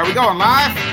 Are we going live?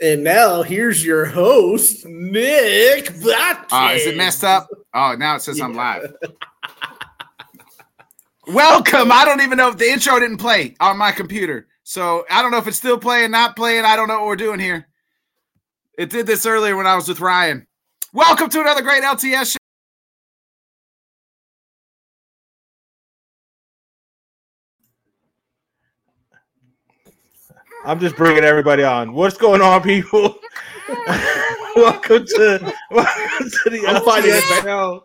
And now here's your host, Nick Blatkin. Oh, ah, is it messed up? Oh, now it says I'm live. Welcome. I don't even know if the intro didn't play on my computer. So I don't know if it's still playing, not playing. I don't know what we're doing here. It did this earlier when I was with Ryan. Welcome to another great LTS show. I'm just bringing everybody on. What's going on, people? welcome to welcome to the I'm finding LTS show.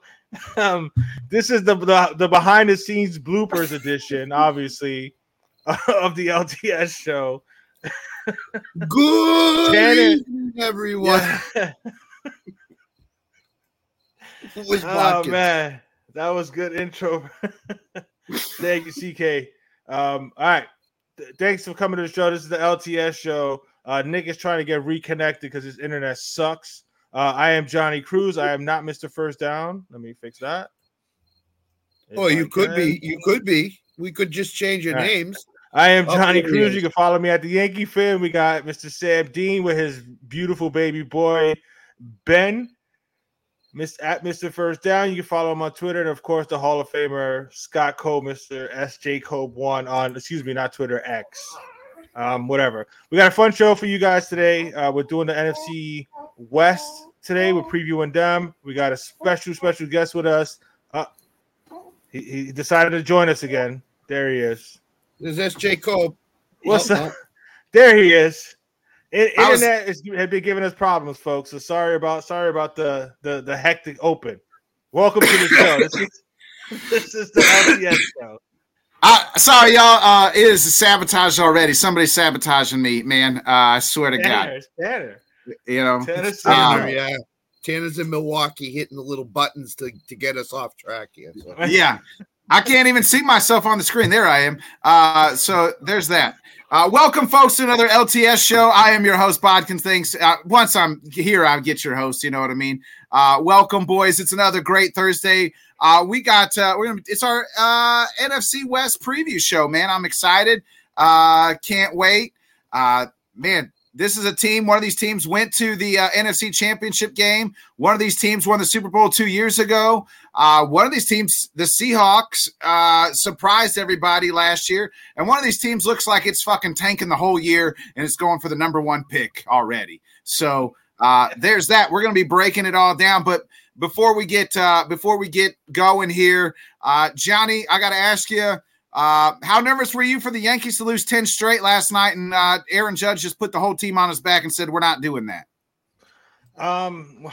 Um, this is the, the the behind the scenes bloopers edition, obviously, of the LTS show. Good Tanner- evening, everyone. Yeah. Oh man, that was good intro. Thank you, CK. Um, all right, Th- thanks for coming to the show. This is the LTS show. Uh, Nick is trying to get reconnected because his internet sucks. Uh, I am Johnny Cruz. I am not Mr. First Down. Let me fix that. Oh, If I you could be. You could be. We could just change your right. names. I am Oh, Johnny he Cruz. You can follow me at the Yankee Fan. We got Mr. Sam Dean with his beautiful baby boy Ben. Miss at Mr. First Down. You can follow him on Twitter, and of course, the Hall of Famer Scott Cobe, Mr. SJ Cobe one on excuse me, not Twitter X. Um, whatever. We got a fun show for you guys today. Uh, we're doing the NFC West today. We're previewing them. We got a special, special guest with us. Uh, he, he decided to join us again. There he is. This is SJ Cobe. What's Oh, up? There he is. In, I was- internet is, had been giving us problems, folks. So sorry about sorry about the the, the hectic open. Welcome to the show. This is this is the LTS show. Uh, sorry, y'all. Uh, it is sabotage already. Somebody's sabotaging me, man. Uh, I swear to God. Tanner, it's Tanner. You know, Tennessee. Tanner, Um, yeah. Tanner's in Milwaukee hitting the little buttons to, to get us off track here. So. yeah. I can't even see myself on the screen. There I am. Uh, so there's that. Uh, welcome, folks, to another LTS show. I am your host, Bodkins. Thanks. Uh, once I'm here, I'll get your host. You know what I mean? Uh, welcome, boys. It's another great Thursday. Uh, we got uh, we're gonna, it's our uh, NFC West preview show, man. I'm excited. Can't wait. Man, this is a team. One of these teams went to the uh, NFC Championship game. One of these teams won the Super Bowl two years ago. Uh, one of these teams, the Seahawks, uh, surprised everybody last year, and one of these teams looks like it's fucking tanking the whole year and it's going for the number one pick already. So uh, there's that. We're going to be breaking it all down, but before we get uh, before we get going here, uh, Johnny, I got to ask you. Uh, how nervous were you for the Yankees to lose 10 straight last night? And uh, Aaron Judge just put the whole team on his back and said, We're not doing that. Um,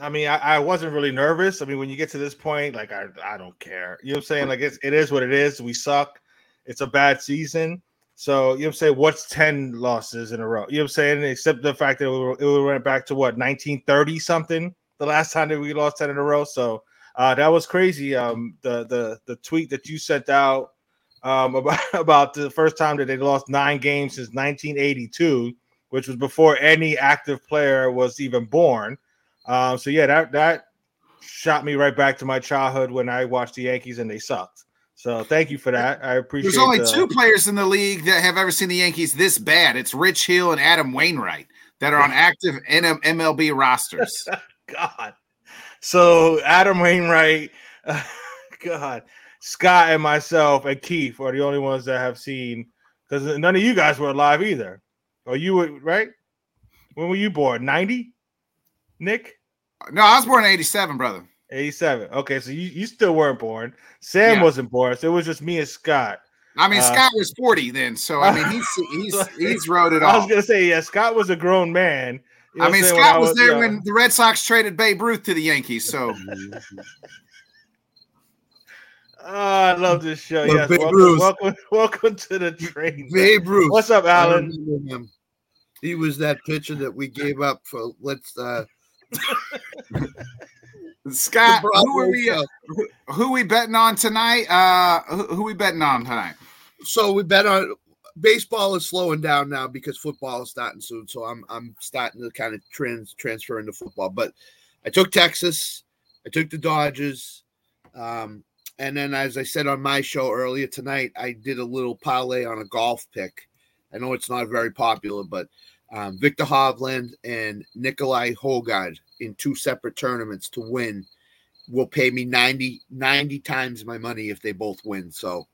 I mean, I, I wasn't really nervous. I mean, when you get to this point, like I, I don't care. You know what I'm saying? Like it's it is what it is. We suck. It's a bad season. So you know what I'm saying? What's 10 losses in a row? You know what I'm saying? Except the fact that it went back to what 1930 something the last time that we lost 10 in a row. So uh that was crazy. Um the the the tweet that you sent out um about, about the first time that they lost nine games since 1982, which was before any active player was even born. Um, so yeah, that that shot me right back to my childhood when I watched the Yankees and they sucked. So thank you for that. I appreciate. It. There's only the- two players in the league that have ever seen the Yankees this bad. It's Rich Hill and Adam Wainwright that are on active NM MLB rosters. God. So Adam Wainwright, God, Scott, and myself and Keith are the only ones that have seen because none of you guys were alive either. Or you were right? When were you born? 90? Nick? No, I was born in '87, brother. 87. Okay, so you, you still weren't born. Sam Yeah. wasn't born. So it was just me and Scott. I mean, Uh, Scott was 40 then, so I mean, he's he's he's wrote it all. I was gonna say, yeah, Scott was a grown man. You know I mean, Scott I was there yeah. when the Red Sox traded Babe Ruth to the Yankees. So Oh, I love this show. But yes, Babe welcome, Ruth- welcome, welcome to the train. Babe Ruth. What's up, I Alan? him. He was that pitcher that we gave up for. Let's. uh Scott, who are we? uh, show. Who we betting on tonight? Uh, who, who we betting on tonight? So we bet on baseball is slowing down now because football is starting soon. So I'm I'm starting to kind of trans transfer into football. But I took Texas, I took the Dodgers, um, and then as I said on my show earlier tonight, I did a little parlay on a golf pick. I know it's not very popular, but um, Viktor Hovland and Nicolai Hojgaard in two separate tournaments to win will pay me 90, 90 times my money if they both win. So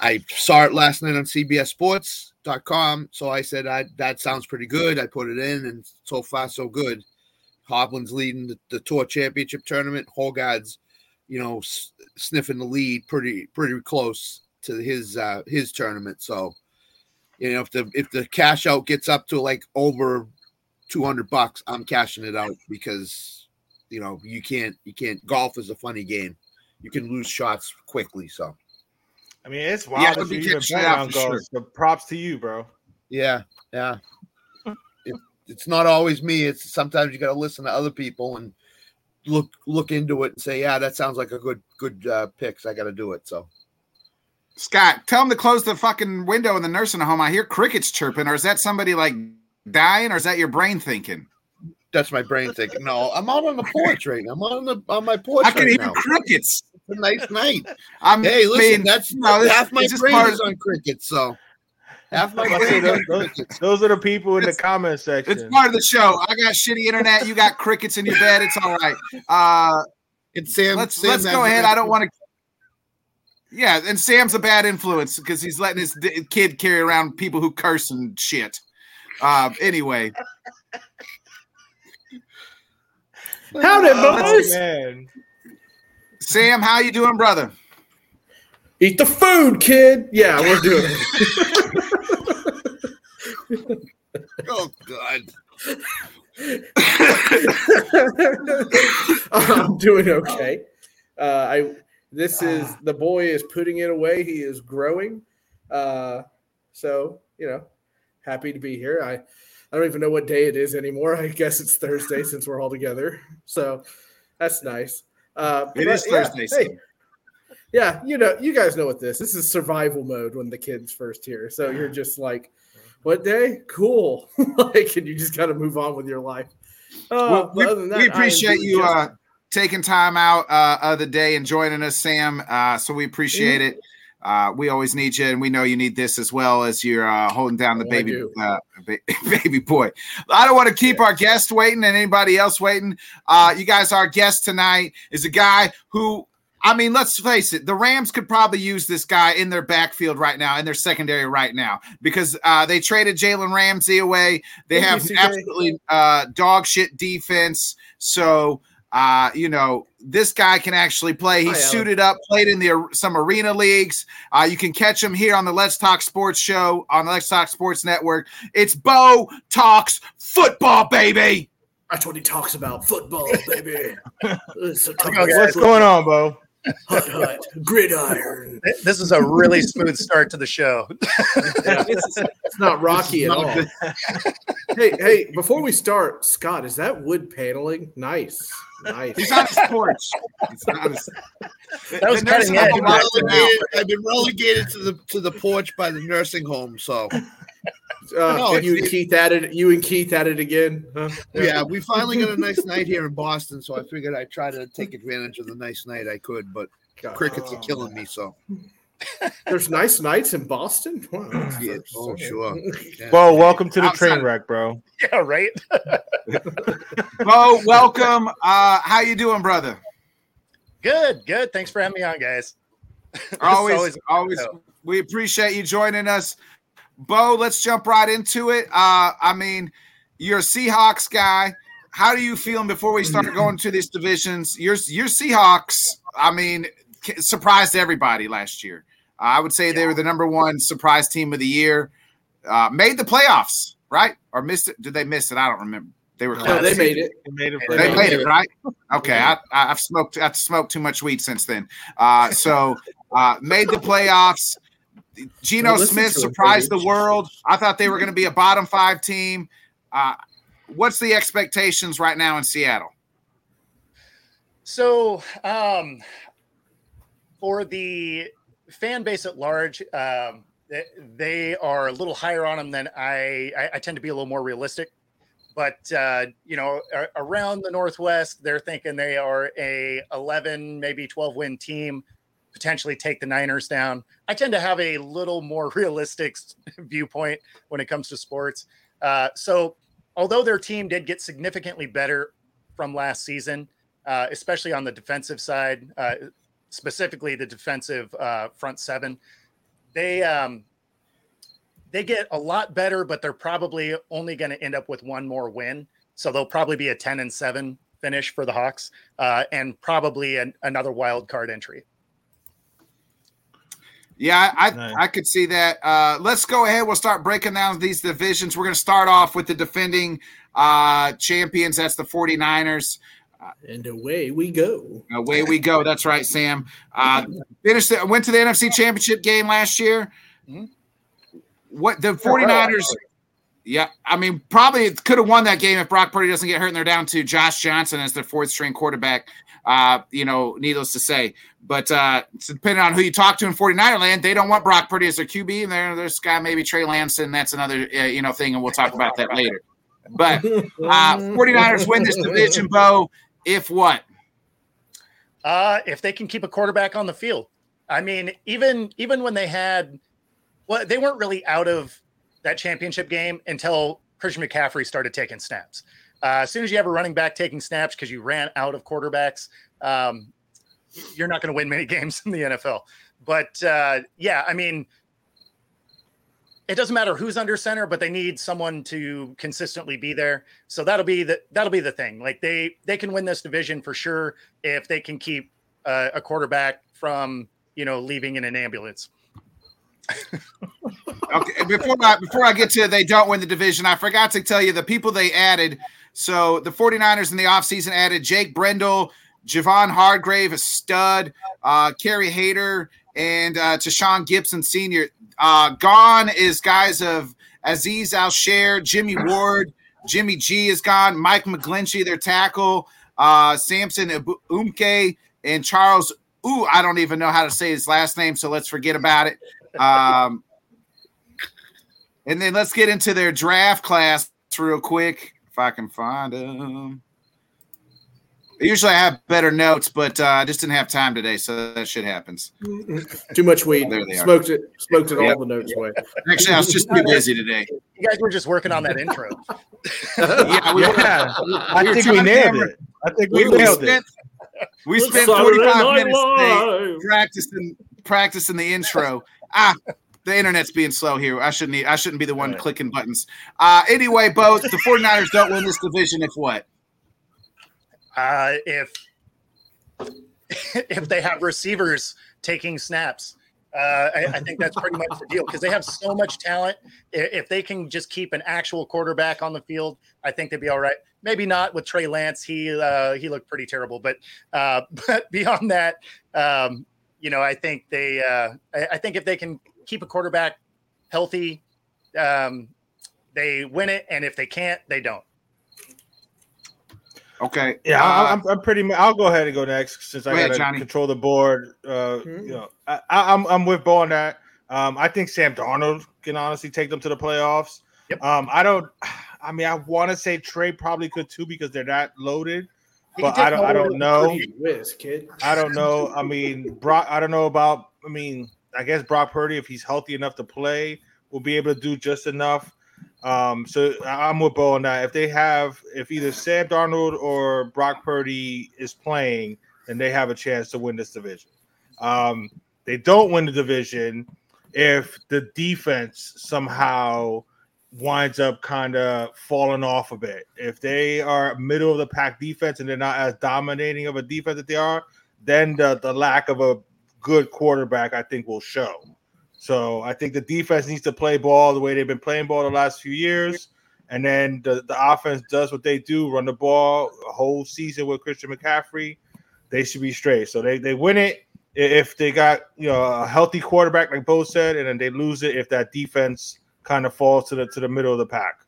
I saw it last night on CBSSports.com. So I said, I, that sounds pretty good. I put it in, and so far, so good. Hovland's leading the, the tour championship tournament. Hojgaard's, you know, s- sniffing the lead pretty pretty close to his uh, his tournament. So, you know, if the if the cash out gets up to like over two hundred bucks, I'm cashing it out because you know you can't you can't golf is a funny game. You can lose shots quickly. So. I mean, it's wild be you even on sure. golf. So props to you, bro. Yeah, yeah. It, it's not always me. It's sometimes you got to listen to other people and look look into it and say, yeah, that sounds like a good good uh, picks. I got to do it. So Scott, tell him to close the fucking window in the nursing home. I hear crickets chirping, or is that somebody like dying, or is that your brain thinking? that's my brain thinking. No, I'm out on the porch right now. I'm on the on my porch I can right hear now. crickets. It's a nice night. I'm Hey, listen, mean, that's no, this- half my brain is on crickets. So half my I was about to say, brain those, those- those are the people in the comment section. It's part of the show. I got shitty internet. You got crickets in your bed. It's all right. Uh, It's Sam. let's Sam let's go ahead. I don't want to. Yeah, and Sam's a bad influence because he's letting his d- kid carry around people who curse and shit. Uh, anyway, Howdy, Oh, boys. man. Sam, how you doing, brother? Eat the food, kid. Yeah, we're doing it. Oh God. I'm doing okay. Uh, I this is the boy is putting it away. He is growing. Uh, so you know, happy to be here. I I don't even know what day it is anymore. I guess it's Thursday since we're all together. So that's nice. Uh, It but is yeah, Thursday. hey, yeah, you know, you guys know what this. This is survival mode when the kids first here. So you're just like, what day? Cool. like, and you just got to move on with your life. Uh, Well, we, other than that, we appreciate you uh, taking time out uh, of the day and joining us, Sam. Uh, so we appreciate it. Uh, we always need you, and we know you need this as well as you're uh, holding down the Oh, baby uh, ba- baby boy. I don't want to keep our guest waiting and anybody else waiting. Uh, you guys, our guest tonight is a guy who. I mean, let's face it. The Rams could probably use this guy in their backfield right now, in their secondary right now, because uh, they traded Jalen Ramsey away. They have absolutely uh, dog shit defense. So, uh, you know, this guy can actually play. He's Hi, suited up, played in the some arena leagues. Uh, you can catch him here on the Let's Talk Sports show on the Let's Talk Sports Network. It's Bo Talks Football, baby. That's what he talks about. Football, baby. It's Okay, okay. What's going on, Bo? Hut, hut, gridiron. This is a really smooth start to the show. Yeah, it's, it's not rocky at Not all. good. hey, hey, before we start, Scott, is that wood paneling? Nice. Nice. He's on his porch. He's on his, That was the nursing cutting edge, home but- locked him out. Relegated- I've been relegated to the to the porch by the nursing home. So Uh, No, you and Keith at it. You and Keith at it again. Huh? yeah, we finally got a nice night here in Boston. So I figured I'd try to take advantage of the nice night I could, but God. crickets are killing me. So There's nice nights in Boston. Wow, that's Yeah, oh, sure. yeah. Bo, welcome to the Outside- train wreck, bro. Yeah, right. Bo, welcome. Uh, how you doing, brother? Good, good. Thanks for having me on, guys. always, always- always, we appreciate you joining us. Bo, let's jump right into it. Uh, I mean, you're a Seahawks guy. how do you feel before we start going to these divisions? Your your Seahawks, I mean, surprised everybody last year. I would say they were the number one surprise team of the year. Uh, made the playoffs, right? Or missed it? Did they miss it? I don't remember. They were No, close. they made it. They made it They They made it right. Okay, I, I- I've smoked. I've smoked too much weed since then. Uh, so uh, made the playoffs. Geno Smith surprised the world. I thought they were going to be a bottom five team. Uh, what's the expectations right now in Seattle? So, um, for the fan base at large, um, they, they are a little higher on them than I, I. I tend to be a little more realistic. But uh, you know, around the Northwest, they're thinking they are a 11, maybe 12 win team, potentially take the Niners down. I tend to have a little more realistic viewpoint when it comes to sports. Uh, so, although their team did get significantly better from last season, uh, especially on the defensive side, uh, specifically the defensive uh, front seven. They um, they get a lot better, but they're probably only going to end up with one more win. So they'll probably be a ten and seven finish for the Hawks, uh, and probably an, another wild card entry. Yeah, I, Nice. I could see that. Uh, let's go ahead. We'll start breaking down these divisions. We're going to start off with the defending uh, champions. That's the 49ers. And away we go. Away we go. That's right, Sam. Uh, finished. The, went to the NFC Championship game last year. Mhm. What the 49ers? Yeah, I mean, probably could have won that game if Brock Purdy doesn't get hurt and they're down to Josh Johnson as their fourth string quarterback. Uh, you know, needless to say. But uh, depending on who you talk to in 49er land, they don't want Brock Purdy as their QB. And there, there's guy maybe Trey Lance, and that's another uh, you know thing, and we'll talk about that later. But uh, 49ers win this division, Bo. If what? Uh, if they can keep a quarterback on the field, I mean, even even when they had, well, they weren't really out of that championship game until Christian McCaffrey started taking snaps. Uh, as soon as you have a running back taking snaps because you ran out of quarterbacks, um, you're not going to win many games in the NFL. But uh, yeah, I mean, it doesn't matter who's under center, but they need someone to consistently be there. So that'll be the that'll be the thing. Like they they can win this division for sure if they can keep uh, a quarterback from you know leaving in an ambulance. Okay, before I before I get to they don't win the division, I forgot to tell you the people they added. So the 49ers in the offseason added Jake Brendel, Javon Hargrave, a stud, uh, Kerry Hayter, and uh, Tashaun Gipson Sr. Uh, gone is guys of Aziz Al Jimmy Ward, Jimmy G is gone, Mike McGlinchey, their tackle, uh, Samson Ebukam, and Charles. Ooh, I don't even know how to say his last name, so let's forget about it. Um, and then let's get into their draft class real quick, if I can find them. Usually I have better notes, but uh, I just didn't have time today, so that shit happens. Too much weed. There they are. Smoked it. Smoked it all the notes away. Actually, I was just too busy today. You guys were just working on that intro. Yeah, we, Yeah, I we were think we nailed it. I think we we, we nailed it. spent we spent Saturday 45 minutes practicing practicing the intro. Ah, the internet's being slow here. I shouldn't e, I shouldn't be the one Right. clicking buttons. Uh anyway, both the 49ers don't win this division if what? Uh, if if they have receivers taking snaps, uh, I, I think that's pretty much the deal because they have so much talent. If they can just keep an actual quarterback on the field, I think they'd be all right. Maybe not with Trey Lance. He uh, he looked pretty terrible, but uh, but beyond that, um, you know, I think they. Uh, I, I think if they can keep a quarterback healthy, um, they win it, and if they can't, they don't. Okay. Yeah, uh, I, I'm, I'm pretty. mu- I'll go ahead and go next since I Go ahead, got to control the board. Uh, Mhm. you know, I, I, I'm I'm with Bo on that. Um, I think Sam Darnold can honestly take them to the playoffs. Yep. Um, I don't. I mean, I want to say Trey probably could too because they're not loaded. He But I don't. I don't know. Gee whiz, kid. I don't know. I mean, Brock. I don't know about. I mean, I guess Brock Purdy, if he's healthy enough to play, will be able to do just enough. Um, so I'm with Bo on that. If they have, if either Sam Darnold or Brock Purdy is playing, then they have a chance to win this division. Um, they don't win the division if the defense somehow winds up kind of falling off a bit. If they are middle of the pack defense and they're not as dominating of a defense that they are, then the, the lack of a good quarterback, I think, will show. So I think the defense needs to play ball the way they've been playing ball the last few years. And then the, the offense does what they do, run the ball a whole season with Christian McCaffrey. They should be straight. So they, they win it if they got you know a healthy quarterback, like Bo said, and then they lose it if that defense kind of falls to the to the middle of the pack.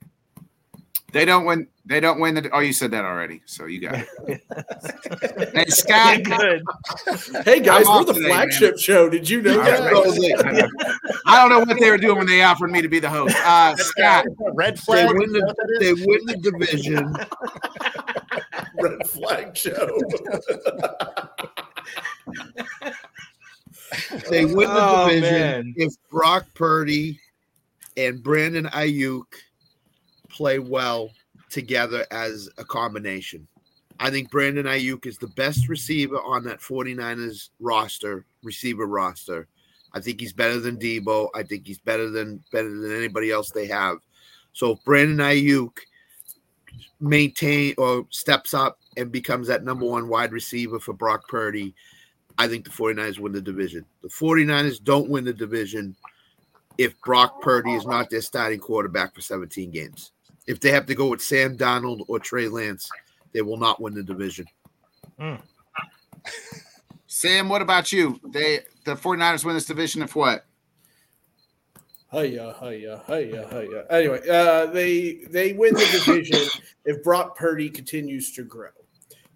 They don't win. They don't win. The, oh, you said that already, so you got it. hey, Scott. Good. Hey guys, I'm we're the today, flagship show. Did you know All that? right. I don't know what they were doing when they offered me to be the host. Uh, Scott, Red flag. They flag. win is that what the they win the division. Red flag show. They win the Oh, division man. if Brock Purdy and Brandon Aiyuk play well together as a combination. I think Brandon Aiyuk is the best receiver on that 49ers roster, receiver roster. I think he's better than Deebo. I think he's better than better than anybody else they have. So if Brandon Aiyuk maintain or steps up and becomes that number one wide receiver for Brock Purdy, I think the 49ers win the division. The 49ers don't win the division if Brock Purdy is not their starting quarterback for 17 games. If they have to go with Sam Darnold or Trey Lance, they will not win the division. Sam, what about you? They the 49ers win this division if what? Hiya, hiya, hiya, hiya. Anyway, uh, they they win the division if Brock Purdy continues to grow.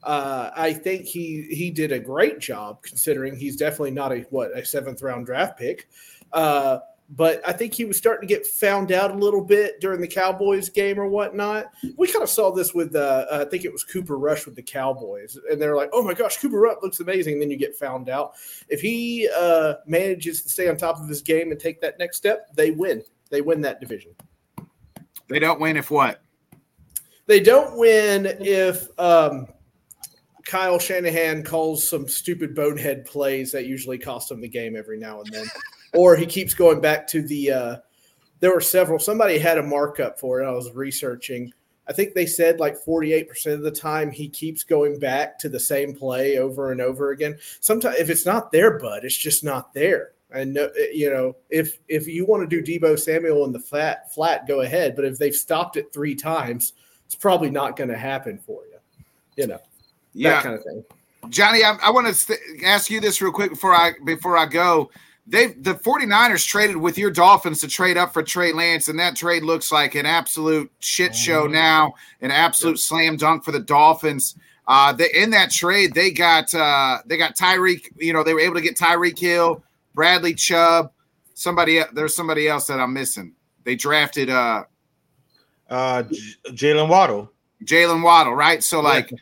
Uh, I think he he did a great job considering he's definitely not a what a seventh round draft pick. Uh, but I think he was starting to get found out a little bit during the Cowboys game or whatnot. We kind of saw this with uh, I think it was Cooper Rush with the Cowboys, and they're like, "Oh my gosh, Cooper Rush looks amazing," and then you get found out. If he uh, manages to stay on top of his game and take that next step, they win. They win that division. They don't win if what? They don't win if um, Kyle Shanahan calls some stupid bonehead plays that usually cost him the game every now and then, or he keeps going back to the. Uh, there were several. Somebody had a markup for it. I was researching. I think they said like 48% of the time he keeps going back to the same play over and over again. Sometimes if it's not there, bud, it's just not there. And no- you know, if if you want to do Deebo Samuel in the flat flat, go ahead. But if they've stopped it three times, it's probably not going to happen for you. You know, that Yeah, kind of thing. Johnny, I, I want to st- ask you this real quick before I before I go. They the 49ers traded with your Dolphins to trade up for Trey Lance, and that trade looks like an absolute shit show now, an absolute slam dunk for the Dolphins. Uh, they, in that trade, they got uh, they got Tyreek. You know, they were able to get Tyreek Hill, Bradley Chubb, somebody. There's somebody else that I'm missing. They drafted uh, Uh, J- Jalen Waddle. Jalen Waddle, right? So like,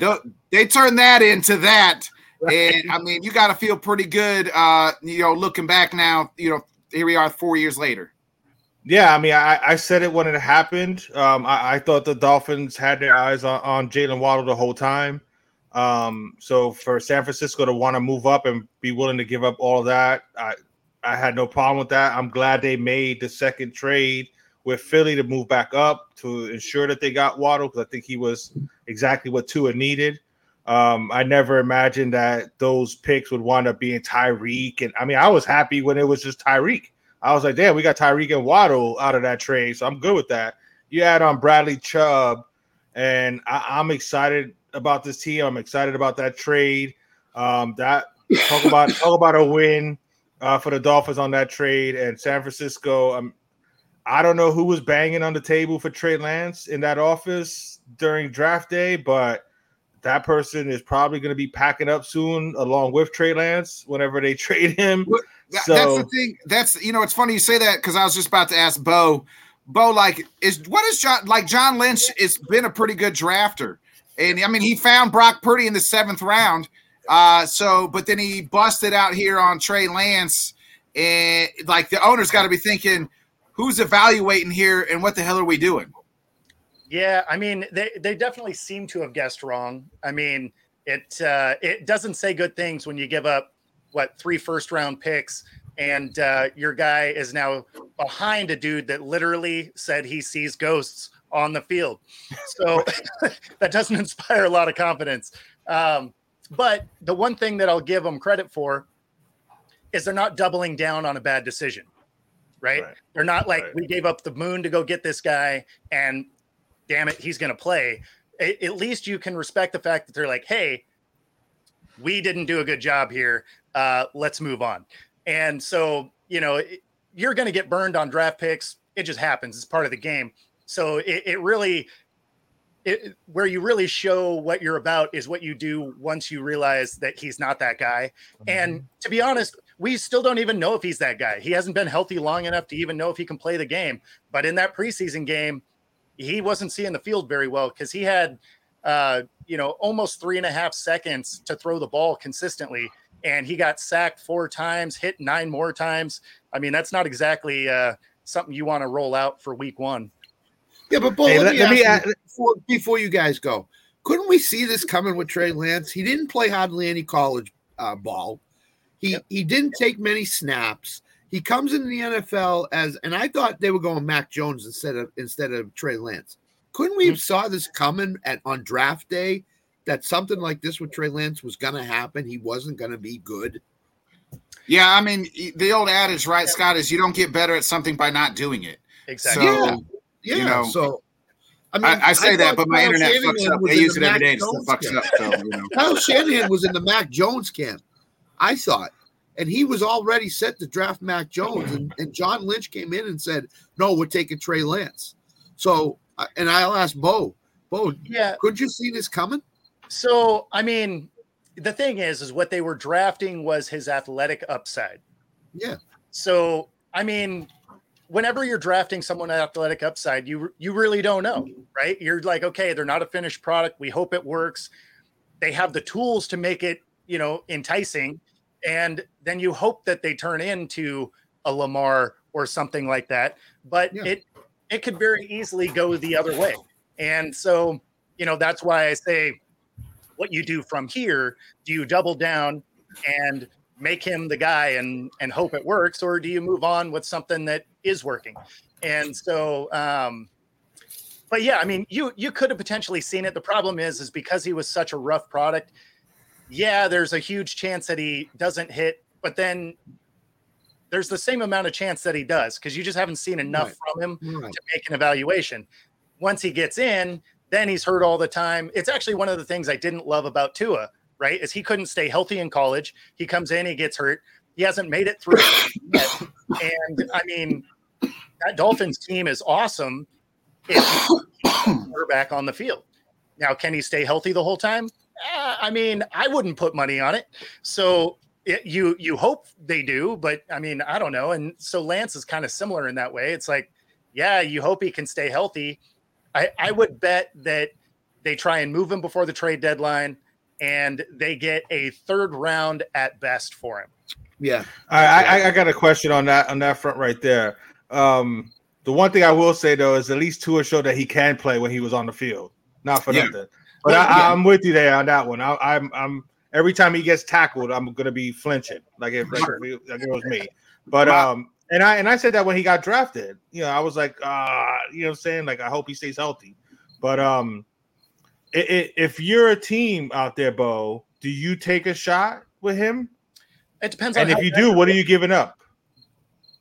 th- they turned that into that, and I mean, you got to feel pretty good, uh, you know, looking back now. You know, here we are, four years later. Yeah, I mean, I, I said it when it happened. Um, I, I thought the Dolphins had their eyes on, on Jalen Waddle the whole time. Um, so for San Francisco to want to move up and be willing to give up all that, I, I had no problem with that. I'm glad they made the second trade with Philly to move back up to ensure that they got Waddle because I think he was exactly what Tua needed. Um, I never imagined that those picks would wind up being Tyreek, and I mean, I was happy when it was just Tyreek. I was like, damn, we got Tyreek and Waddle out of that trade, so I'm good with that. You add on Bradley Chubb, and I, I'm excited about this team. I'm excited about that trade. Um, that talk about talk about a win uh, for the Dolphins on that trade and San Francisco. Um, I don't know who was banging on the table for Trey Lance in that office during draft day, but that person is probably going to be packing up soon, along with Trey Lance, whenever they trade him. That- So- that's the thing. That's you know, it's funny you say that because I was just about to ask Bo. Bo, like, is what is John like? John Lynch has been a pretty good drafter, and I mean, he found Brock Purdy in the seventh round. Uh, so, but then he busted out here on Trey Lance, and like the owner's got to be thinking, who's evaluating here, and what the hell are we doing? Yeah, I mean, they, they definitely seem to have guessed wrong. I mean, it uh, it doesn't say good things when you give up what three first round picks and uh, your guy is now behind a dude that literally said he sees ghosts on the field. So that doesn't inspire a lot of confidence. Um, but the one thing that I'll give them credit for is they're not doubling down on a bad decision, right? Right. They're not like Right. we gave up the moon to go get this guy, and damn it, he's going to play. A- At least you can respect the fact that they're like, hey, we didn't do a good job here. Uh, let's move on. And so, you know, it- you're going to get burned on draft picks. It just happens. It's part of the game. So it, it really, it, where you really show what you're about is what you do once you realize that he's not that guy. And to be honest, we still don't even know if he's that guy. He hasn't been healthy long enough to even know if he can play the game. But in that preseason game, he wasn't seeing the field very well because he had, uh, you know, almost three and a half seconds to throw the ball consistently. And he got sacked four times, hit nine more times. I mean, that's not exactly uh, something you want to roll out for week one. Yeah, but Bo, Hey, let, let- me let me ask add- before, before you guys go. Couldn't we see this coming with Trey Lance? He didn't play hardly any college uh, ball. He Yep. he didn't take many snaps. He comes into the NFL as, and I thought they were going Mac Jones instead of instead of Trey Lance. Couldn't we have mm-hmm. saw this coming at on draft day that something like this with Trey Lance was going to happen? He wasn't going to be good. Yeah, I mean, the old adage, right, Scott, is you don't get better at something by not doing it. Exactly. So, Yeah. Yeah, You know, so I, mean, I say that, but my Kyle internet Shanahan fucks up. They use the it every Mac day. It still fucks camp. up. So, you know. Kyle Shanahan was in the Mac Jones camp, I thought, and he was already set to draft Mac Jones, and, and John Lynch came in and said, "No, we're taking Trey Lance." So, and I'll ask Bo, Bo, Yeah. could you see this coming? So, I mean, the thing is, is what they were drafting was his athletic upside. Yeah, So, I mean, whenever you're drafting someone at athletic upside, you you really don't know, right? You're like, okay, they're not a finished product. We hope it works. They have the tools to make it, you know, enticing, and then you hope that they turn into a Lamar or something like that. But Yeah. it it could very easily go the other way, and so you know that's why I say, what you do from here? Do you double down and make him the guy and and hope it works or do you move on with something that is working and so um but yeah i mean you you could have potentially seen it the problem is is because he was such a rough product yeah there's a huge chance that he doesn't hit but then there's the same amount of chance that he does because you just haven't seen enough Right. from him right. to make an evaluation. Once he gets in, then he's hurt all the time. It's actually one of the things I didn't love about Tua, right? Is he couldn't stay healthy in college. He comes in, he gets hurt. He hasn't made it through yet. And I mean, that Dolphins team is awesome if we're back on the field. Now, can he stay healthy the whole time? Uh, I mean, I wouldn't put money on it. So it, you you hope they do, but I mean, I don't know. And so Lance is kind of similar in that way. It's like, yeah, you hope he can stay healthy. I, I would bet that they try and move him before the trade deadline and they get a third round at best for him. Yeah, I, I I got a question on that on that front right there. Um, the one thing I will say though is at least Tua showed that he can play when he was on the field. Not for Yeah. nothing, but I, I'm with you there on that one. I, I'm I'm every time he gets tackled, I'm gonna be flinching like if like, Sure. if, like it was me. But Wow. um, and I and I said that when he got drafted, you know, I was like, uh, you know, what I'm saying like I hope he stays healthy. But um, i i if you're a team out there, Bo, do you take a shot with him? It depends on And if you do, what are you giving up?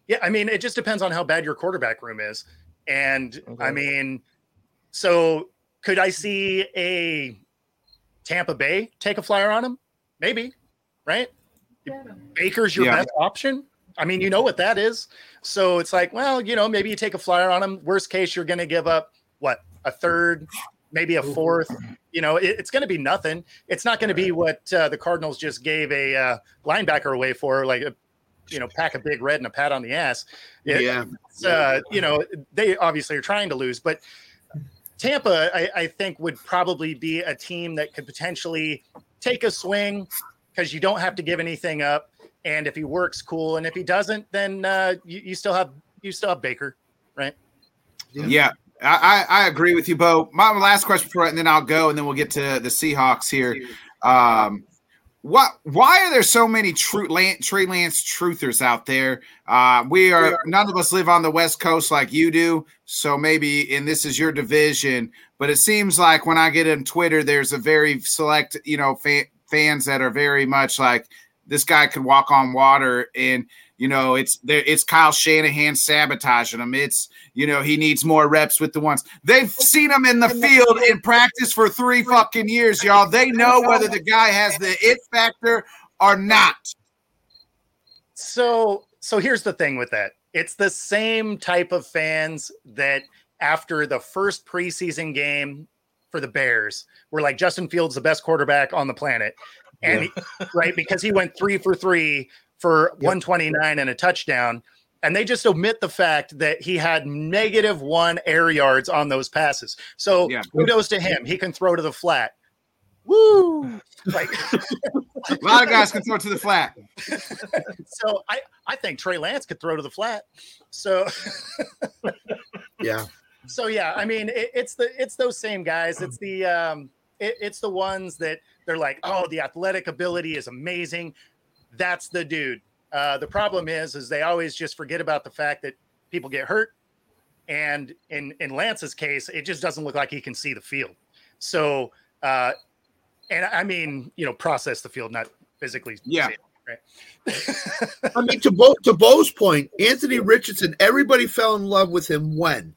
Yeah, I mean, it just depends on how bad your quarterback room is. And Okay. I mean, so could I see a Tampa Bay take a flyer on him? Maybe, right? Baker's your Yeah. best option. I mean, you know what that is. So it's like, well, you know, maybe you take a flyer on him. Worst case, you're going to give up what a third, maybe a fourth. You know, it, it's going to be nothing. It's not going to be what uh, the Cardinals just gave a uh, linebacker away for, like a you know, pack a big red and a pat on the ass. It- yeah, it's, uh, you know, they obviously are trying to lose, but Tampa, I, I think, would probably be a team that could potentially take a swing because you don't have to give anything up. And if he works, cool. And if he doesn't, then uh, you, you still have you still have Baker, right? Yeah, I, I I agree with you, Bo. My last question for it, and then I'll go, and then we'll get to the Seahawks here. Um, what why are there so many true Trey Lance truthers out there? Uh, we are none of us live on the West Coast like you do, so maybe and this is your division. But it seems like when I get on Twitter, there's a very select, you know, fa- fans that are very much like this guy could walk on water, and you know, it's there. It's Kyle Shanahan sabotaging him. It's you know he needs more reps with the ones. They've seen him in the field in practice for three fucking years, y'all. They know whether the guy has the it factor or not. So, so here's the thing with that. It's the same type of fans that after the first preseason game for the Bears were like Justin Fields the best quarterback on the planet. And yeah. right because he went 3 for 3 for yep. 129 and a touchdown. And they just omit the fact that he had negative one air yards on those passes. So yeah. kudos to him. He can throw to the flat. Woo! Like a lot of guys can throw to the flat. so I, I think Trey Lance could throw to the flat. So yeah. So yeah, I mean it, it's the it's those same guys. It's the um it, it's the ones that they're like, oh, the athletic ability is amazing that's the dude. Uh, the problem is, is they always just forget about the fact that people get hurt, and in in Lance's case, it just doesn't look like he can see the field. So, uh, and I mean, you know, process the field, not physically. Yeah. It, right. I mean, to Bo to Bo's point, Anthony Richardson, everybody fell in love with him when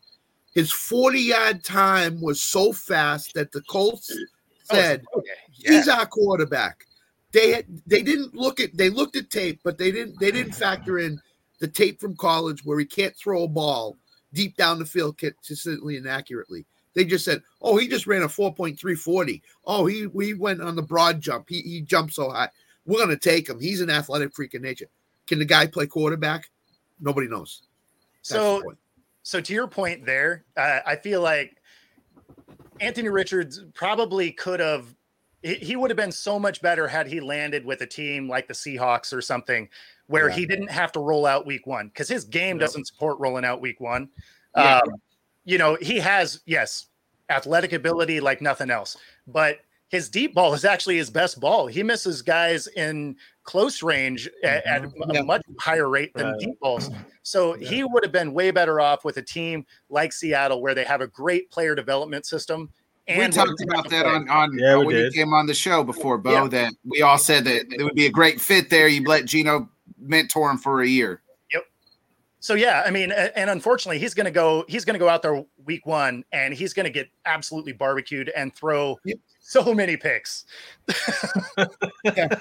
his 40 yard time was so fast that the Colts oh, said, oh, okay. yeah. he's our quarterback they had, they didn't look at they looked at tape, but they didn't they didn't factor in the tape from college where he can't throw a ball deep down the field consistently and accurately. They just said, "Oh, he just ran a 4.340. Oh, he we went on the broad jump. He he jumped so high. We're gonna take him. He's an athletic freak in nature. Can the guy play quarterback? Nobody knows. That's so, so to your point there, uh, I feel like Anthony Richards probably could have he would have been so much better had he landed with a team like the Seahawks or something where yeah. he didn't have to roll out week one because his game doesn't support rolling out week one. Yeah. Um, you know, he has, yes, athletic ability like nothing else, but his deep ball is actually his best ball. He misses guys in close range at, at mm-hmm. a much higher rate than right. deep balls. So yeah. he would have been way better off with a team like Seattle where they have a great player development system and we talked about that on, on yeah, when did. you came on the show before, Bo. Yeah. That we all said that it would be a great fit there. You let Geno mentor him for a year. Yep. So yeah, I mean, and unfortunately, he's going to go. He's going to go out there week one, and he's going to get absolutely barbecued and throw yep. so many picks. yeah.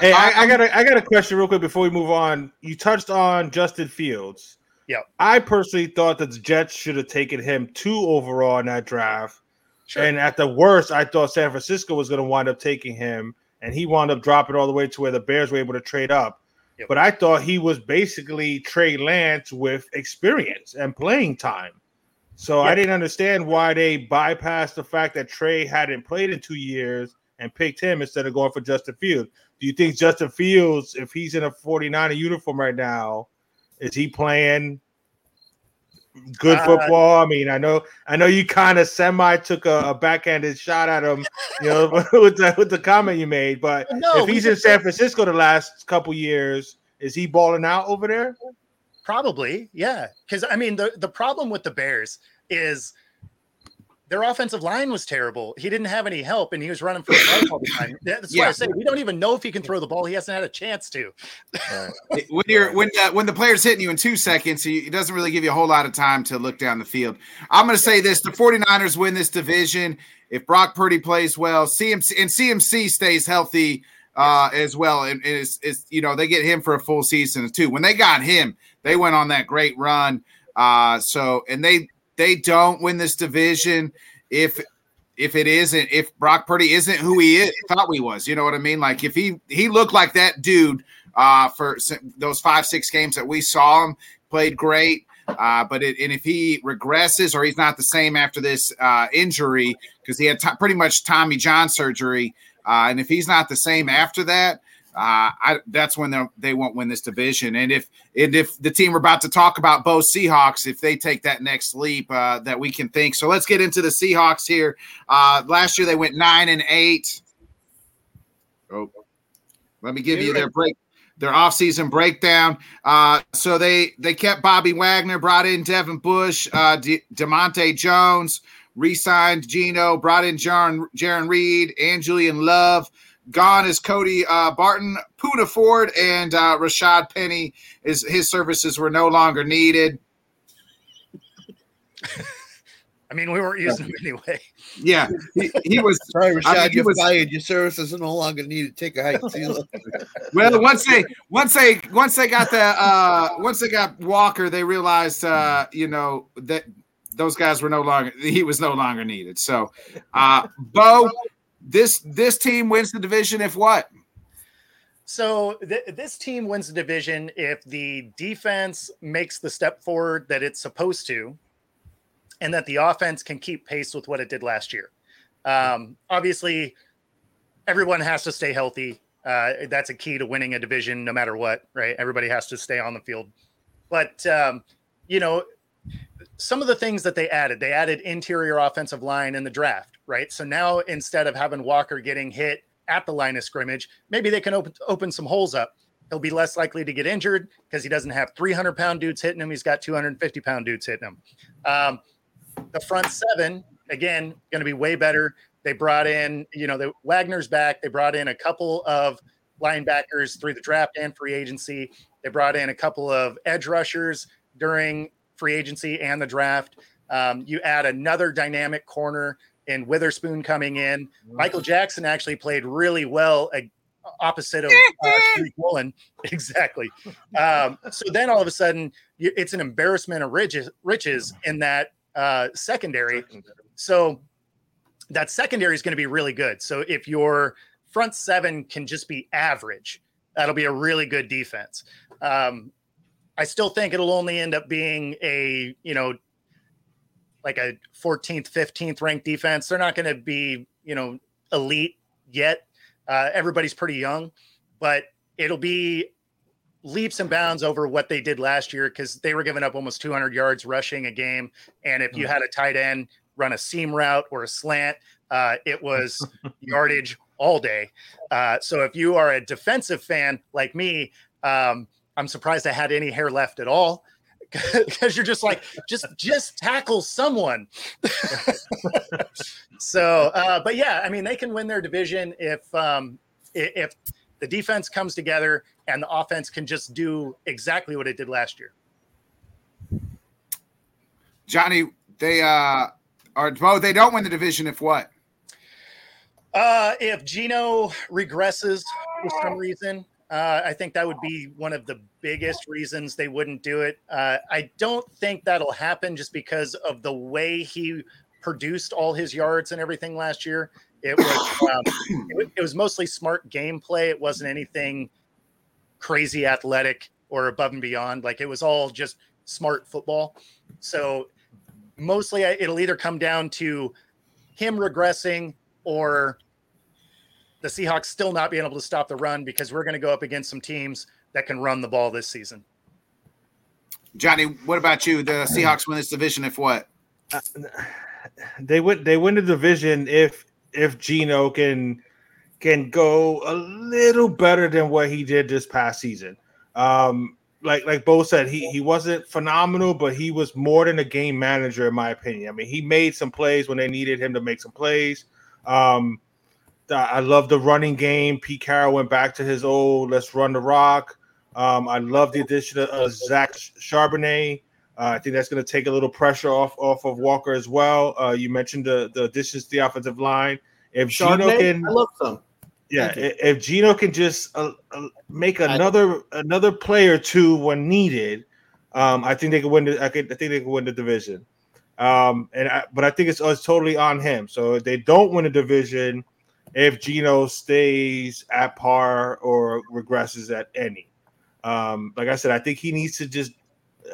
Hey, I, I, I got a, I got a question real quick before we move on. You touched on Justin Fields. Yeah. I personally thought that the Jets should have taken him two overall in that draft Sure. And at the worst, I thought San Francisco was going to wind up taking him, and he wound up dropping all the way to where the Bears were able to trade up. Yep. But I thought he was basically Trey Lance with experience and playing time. So yep. I didn't understand why they bypassed the fact that Trey hadn't played in two years and picked him instead of going for Justin Fields. Do you think Justin Fields, if he's in a 49er uniform right now, is he playing good uh, football. I mean, I know, I know you kind of semi took a, a, backhanded shot at him, you know, with the with the comment you made. But no, if he's in San Francisco the last couple years, is he balling out over there? Probably, yeah. Because I mean, the the problem with the Bears is their offensive line was terrible. He didn't have any help, and he was running for his life all the time. That's yeah. why I say we don't even know if he can throw the ball. He hasn't had a chance to. when you're when uh, when the player's hitting you in two seconds, he, it doesn't really give you a whole lot of time to look down the field. I'm going to say this: the 49ers win this division if Brock Purdy plays well, CMC and CMC stays healthy uh, as well, and is is you know they get him for a full season too. When they got him, they went on that great run. Uh, so and they they don't win this division if if it isn't if Brock Purdy isn't who he is, thought he was. You know what I mean? Like if he he looked like that dude uh, for those five six games that we saw him played great. Uh, but it, and if he regresses or he's not the same after this uh, injury because he had t- pretty much Tommy John surgery, uh, and if he's not the same after that, uh, I, that's when they won't win this division. And if and if the team we're about to talk about, both Seahawks, if they take that next leap, uh, that we can think. So let's get into the Seahawks here. Uh, last year they went nine and eight. Oh, Let me give you their break, their offseason breakdown. Uh, so they they kept Bobby Wagner, brought in Devin Bush, uh, De- Dre'Mont Jones, re-signed Geno, brought in Jarran, Jarran Reed, and Julian Love. Gone is Cody uh, Barton, Poona Ford, and uh, Rashad Penny. Is his services were no longer needed. I mean, we weren't using them anyway. Yeah, he, he was. Sorry, Rashad, I mean, he you're was- fired. Your services are no longer needed. Take a hike. See you later. Well, once they once they once they got the uh once they got Walker, they realized uh you know that those guys were no longer he was no longer needed. So, uh Bo, this this team wins the division if what? So th- this team wins the division if the defense makes the step forward that it's supposed to, and that the offense can keep pace with what it did last year. Um, obviously, everyone has to stay healthy. Uh, that's a key to winning a division, no matter what. Right? Everybody has to stay on the field. But um, you know, some of the things that they added, they added interior offensive line in the draft. Right? So now instead of having Walker getting hit at the line of scrimmage, maybe they can open open some holes up. He'll be less likely to get injured because he doesn't have 300 pound dudes hitting him. He's got 250 pound dudes hitting him. Um, the front seven, again, going to be way better. They brought in, you know, the Wagner's back. They brought in a couple of linebackers through the draft and free agency. They brought in a couple of edge rushers during free agency and the draft. Um, you add another dynamic corner in Witherspoon coming in. Michael Jackson actually played really well uh, opposite of uh, Tariq Woolen. Exactly. Um, so then all of a sudden, it's an embarrassment of riches, riches in that uh, secondary. So that secondary is going to be really good. So if your front seven can just be average, that'll be a really good defense. Um, I still think it'll only end up being a you know like a 14th, 15th ranked defense. They're not going to be you know elite yet. Uh, everybody's pretty young, but it'll be leaps and bounds over what they did last year because they were giving up almost 200 yards rushing a game. And if you had a tight end run a seam route or a slant, uh, it was yardage all day. Uh, so if you are a defensive fan like me, um, I'm surprised I had any hair left at all because you're just like just just tackle someone. so, uh, but yeah, I mean they can win their division if um, if the defense comes together and the offense can just do exactly what it did last year. Johnny, they uh or Bo, they don't win the division if what? Uh, if Geno regresses for some reason, uh, I think that would be one of the biggest reasons they wouldn't do it. Uh, I don't think that'll happen just because of the way he produced all his yards and everything last year. It was um, it, it was mostly smart gameplay. It wasn't anything crazy athletic or above and beyond. Like it was all just smart football. So mostly I- it'll either come down to him regressing or the Seahawks still not being able to stop the run because we're going to go up against some teams that can run the ball this season. Johnny, what about you? The Seahawks win this division if what? they win they win the division if if Geno can can go a little better than what he did this past season. Um like like Bo said, he he wasn't phenomenal, but he was more than a game manager, in my opinion. I mean, he made some plays when they needed him to make some plays. Um I love the running game. Pete Carroll went back to his old let's run the rock. Um, I love the addition of uh, Zach Charbonnet. Uh, I think that's going to take a little pressure off off of Walker as well. Uh, you mentioned the the additions to the offensive line. If Geno can, I love some. yeah, Thank you. i- if Geno can just uh, uh, make another another play or two when needed, um, I think they could win. The, I, could, I think they could win the division. Um, and I, but I think it's, it's totally on him. So if they don't win the division, if Geno stays at par or regresses at any, um, like I said, I think he needs to just.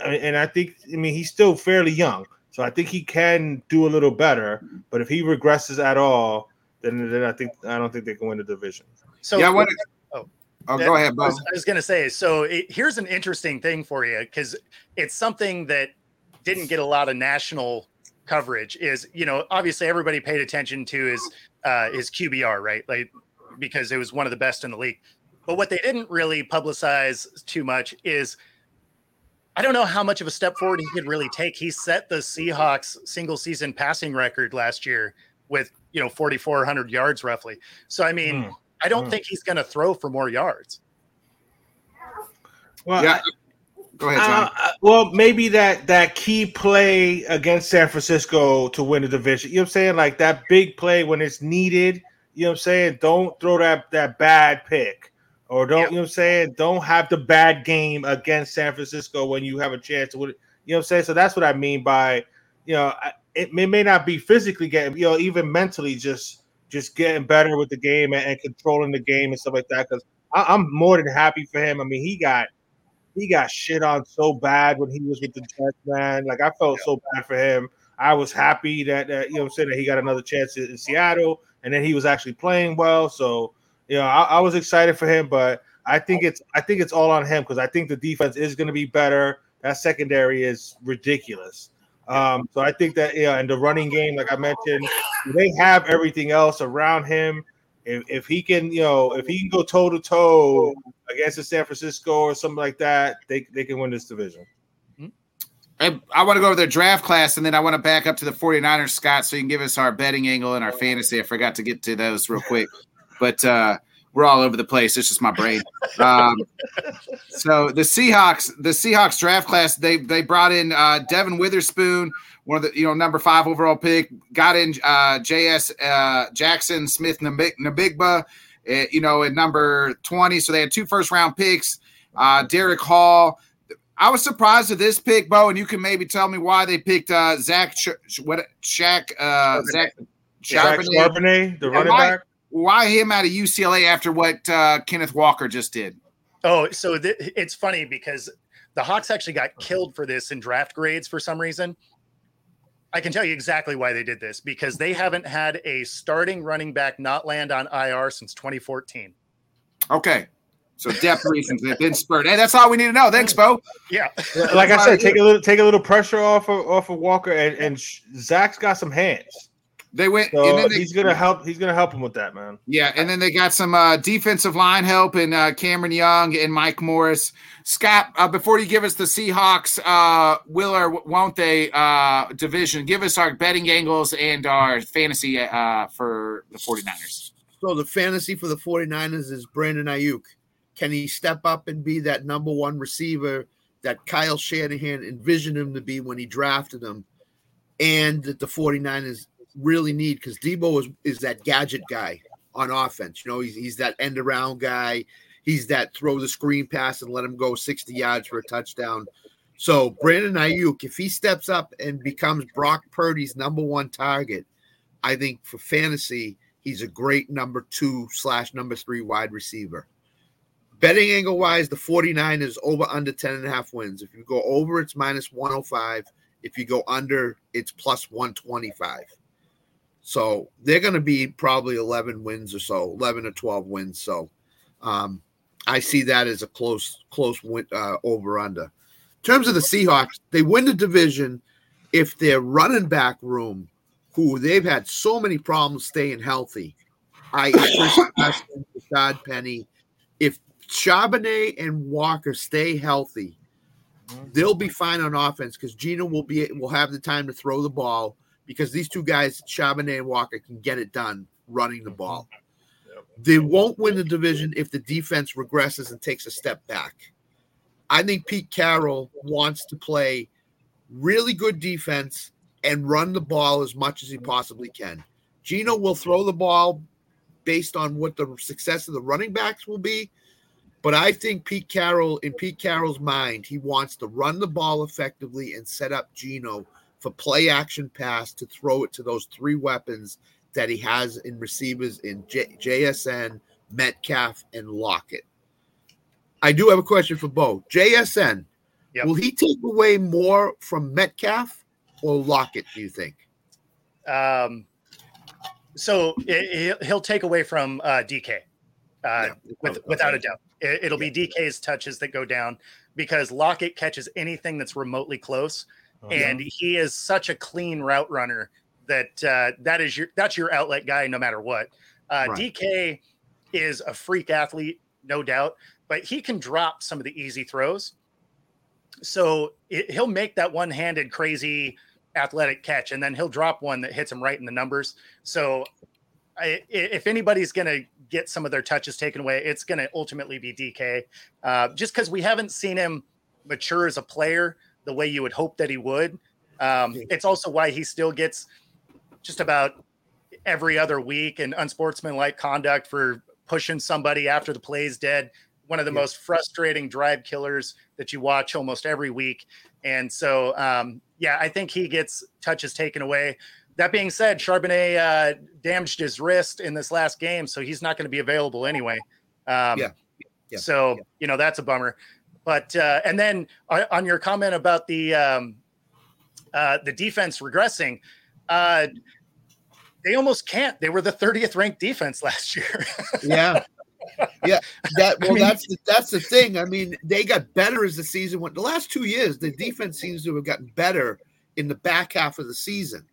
And I think, I mean, he's still fairly young, so I think he can do a little better. But if he regresses at all, then then I think I don't think they can win the division. So yeah, I want oh. Oh, go ahead, I was, I was going to say, so it, here's an interesting thing for you because it's something that didn't get a lot of national coverage. Is you know, obviously everybody paid attention to his uh, his QBR, right? Like because it was one of the best in the league. But what they didn't really publicize too much is I don't know how much of a step forward he could really take. He set the Seahawks single season passing record last year with, you know, 4,400 yards roughly. So, I mean, Hmm. I don't Hmm. think he's going to throw for more yards. Well, Yeah. Go ahead, John. Uh, uh, well, maybe that that key play against San Francisco to win the division. You know what I'm saying? Like that big play when it's needed. You know what I'm saying? Don't throw that that bad pick, or don't Yeah. you know what I'm saying? Don't have the bad game against San Francisco when you have a chance to win. it. You know what I'm saying? So that's what I mean by, you know, it may, may not be physically getting, you know, even mentally just just getting better with the game and, and controlling the game and stuff like that. Because I'm more than happy for him. I mean, he got he got shit on so bad when he was with the Jets, man. Like I felt so bad for him. I was happy that, that you know what I'm saying that he got another chance in, in Seattle, and then he was actually playing well. So you know, I, I was excited for him, but I think it's I think it's all on him because I think the defense is going to be better. That secondary is ridiculous. Um, so I think that yeah, and the running game, like I mentioned, they have everything else around him. If, if he can, you know, if he can go toe to toe against the San Francisco or something like that, they, they can win this division. I, I want to go over their draft class and then I want to back up to the 49ers, Scott, so you can give us our betting angle and our fantasy. I forgot to get to those real quick, but uh, we're all over the place. It's just my brain. Um, so the Seahawks, the Seahawks draft class, they they brought in uh, Devin Witherspoon, one of the you know number five overall pick. Got in uh, J.S. Uh, Jackson Smith Nabig- Nabigba, uh, you know at number twenty. So they had two first round picks. Uh, Derick Hall. I was surprised at this pick, Bo, and you can maybe tell me why they picked uh, Zach Ch- Ch- what Shaq uh, Zach Zach Charbonnet. Charbonnet, the Yeah, running why- back. Why him out of UCLA after what uh, Kenneth Walker just did? Oh, so th- it's funny because the Hawks actually got killed for this in draft grades for some reason. I can tell you exactly why they did this because they haven't had a starting running back not land on IR since 2014. Okay. So depth reasons they've been spurred. Hey, that's all we need to know. Thanks, Bo. Yeah. Like I said, take a little take a little pressure off of off of Walker, and, and Zach's got some hands, They went and so then they, he's gonna help. He's gonna help him with that, man. yeah, and then they got some uh, defensive line help in uh, Cameron Young and Mike Morris. Scott, uh, before you give us the Seahawks, uh, will or won't they uh, division, give us our betting angles and our fantasy uh, for the 49ers. So the fantasy for the 49ers is Brandon Aiyuk. Can he step up and be that number one receiver that Kyle Shanahan envisioned him to be when he drafted him? And that the 49ers really need because Deebo is, is that gadget guy on offense. You know, he's, he's that end around guy. He's that throw the screen pass and let him go 60 yards for a touchdown. So Brandon Aiyuk, if he steps up and becomes Brock Purdy's number one target, I think for fantasy, he's a great number two slash number three wide receiver. Betting angle wise, the 49ers over under 10 and a half wins. If you go over, it's minus 105. If you go under, it's plus 125. So they're going to be probably 11 wins or so, 11 or 12 wins. So um, I see that as a close, close win, uh, over under. In terms of the Seahawks, they win the division if their running back room, who they've had so many problems staying healthy, i.e., Carson, Rashad Penny, if Charbonnet and Walker stay healthy, they'll be fine on offense because Geno will be will have the time to throw the ball because these two guys, Charbonnet and Walker, can get it done running the mhm. ball. They won't win the division if the defense regresses and takes a step back. I think Pete Carroll wants to play really good defense and run the ball as much as he possibly can. Geno will throw the ball based on what the success of the running backs will be. But I think Pete Carroll, in Pete Carroll's mind, he wants to run the ball effectively and set up Geno for play action pass to throw it to those three weapons that he has in receivers in J- JSN, Metcalf, and Lockett. I do have a question for Bo. JSN, Yep. will he take away more from Metcalf or Lockett, do you think? Um, so it, he'll- he'll take away from uh, DK, uh, with, without a doubt. It, it'll be DK's touches that go down because Lockett catches anything that's remotely close, and he is such a clean route runner that uh, that is your that's your outlet guy no matter what. Uh, Right. DK is a freak athlete. no doubt, but he can drop some of the easy throws. So it, he'll make that one handed crazy athletic catch and then he'll drop one that hits him right in the numbers. So I, if anybody's going to get some of their touches taken away, it's going to ultimately be DK. Uh, just because we haven't seen him mature as a player the way you would hope that he would. Um, it's also why he still gets just about every other week and unsportsmanlike conduct for pushing somebody after the play's dead. One of the yeah. most frustrating drive killers that you watch almost every week. And so, um, yeah, I think he gets touches taken away. That being said, Charbonnet uh, damaged his wrist in this last game, so he's not going to be available anyway. Um, yeah. yeah. So, you know, that's a bummer. But, uh, and then on your comment about the, um, uh, the defense regressing, uh, they almost can't. They were the 30th ranked defense last year. yeah. Yeah, that well, I mean, that's the, that's the thing. I mean, they got better as the season went. The last two years, the defense seems to have gotten better in the back half of the season.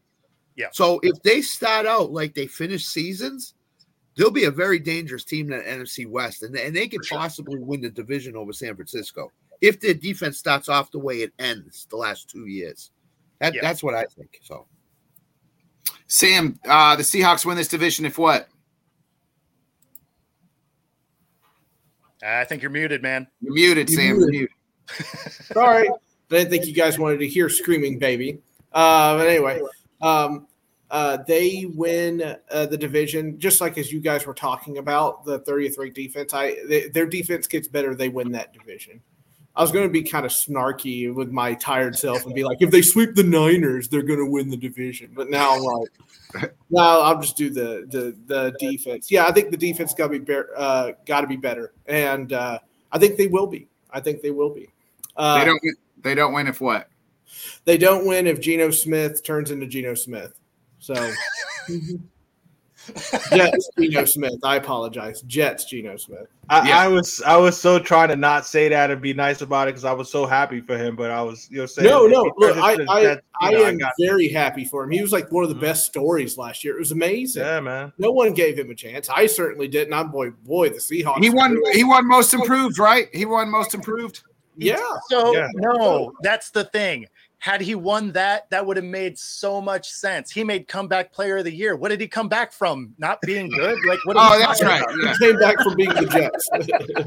Yeah. So if they start out like they finish seasons, they'll be a very dangerous team in the NFC West, and, and they could possibly win the division over San Francisco if their defense starts off the way it ends the last two years. That, yeah. That's what I think. So, Sam, uh, the Seahawks win this division if what? I think you're muted, man. You're muted, you're Sam. Muted. You're muted. Sorry. I didn't think you guys wanted to hear screaming baby. Uh, but anyway, um, uh, they win uh, the division just like as you guys were talking about the 30th ranked defense. I they, their defense gets better. They win that division. I was going to be kind of snarky with my tired self and be like, if they sweep the Niners, they're going to win the division. But now I'm like, no, I'll just do the the the defense. Yeah, I think the defense got to be uh, got to be better, and uh, I think they will be. I think they will be. Uh, they don't. They don't win if what? They don't win if Geno Smith turns into Geno Smith. So. Jets Geno Smith. I apologize. Jets Geno Smith. I, yeah. I, was I was so trying to not say that and be nice about it because I was so happy for him, but I was you know saying no no look I I, Jets, I know, am I very happy for him. He was like one of the mm-hmm. best stories last year. It was amazing. Yeah, man. No one gave him a chance. I certainly didn't. I'm boy boy the Seahawks. He won. He won most improved, right? He won most improved. Yeah. So yeah. no, that's the thing had he won that, that would have made so much sense. He made comeback player of the year. What did he come back from? Not being good? Like what? oh, that's right. Yeah. He came back from being the Jets.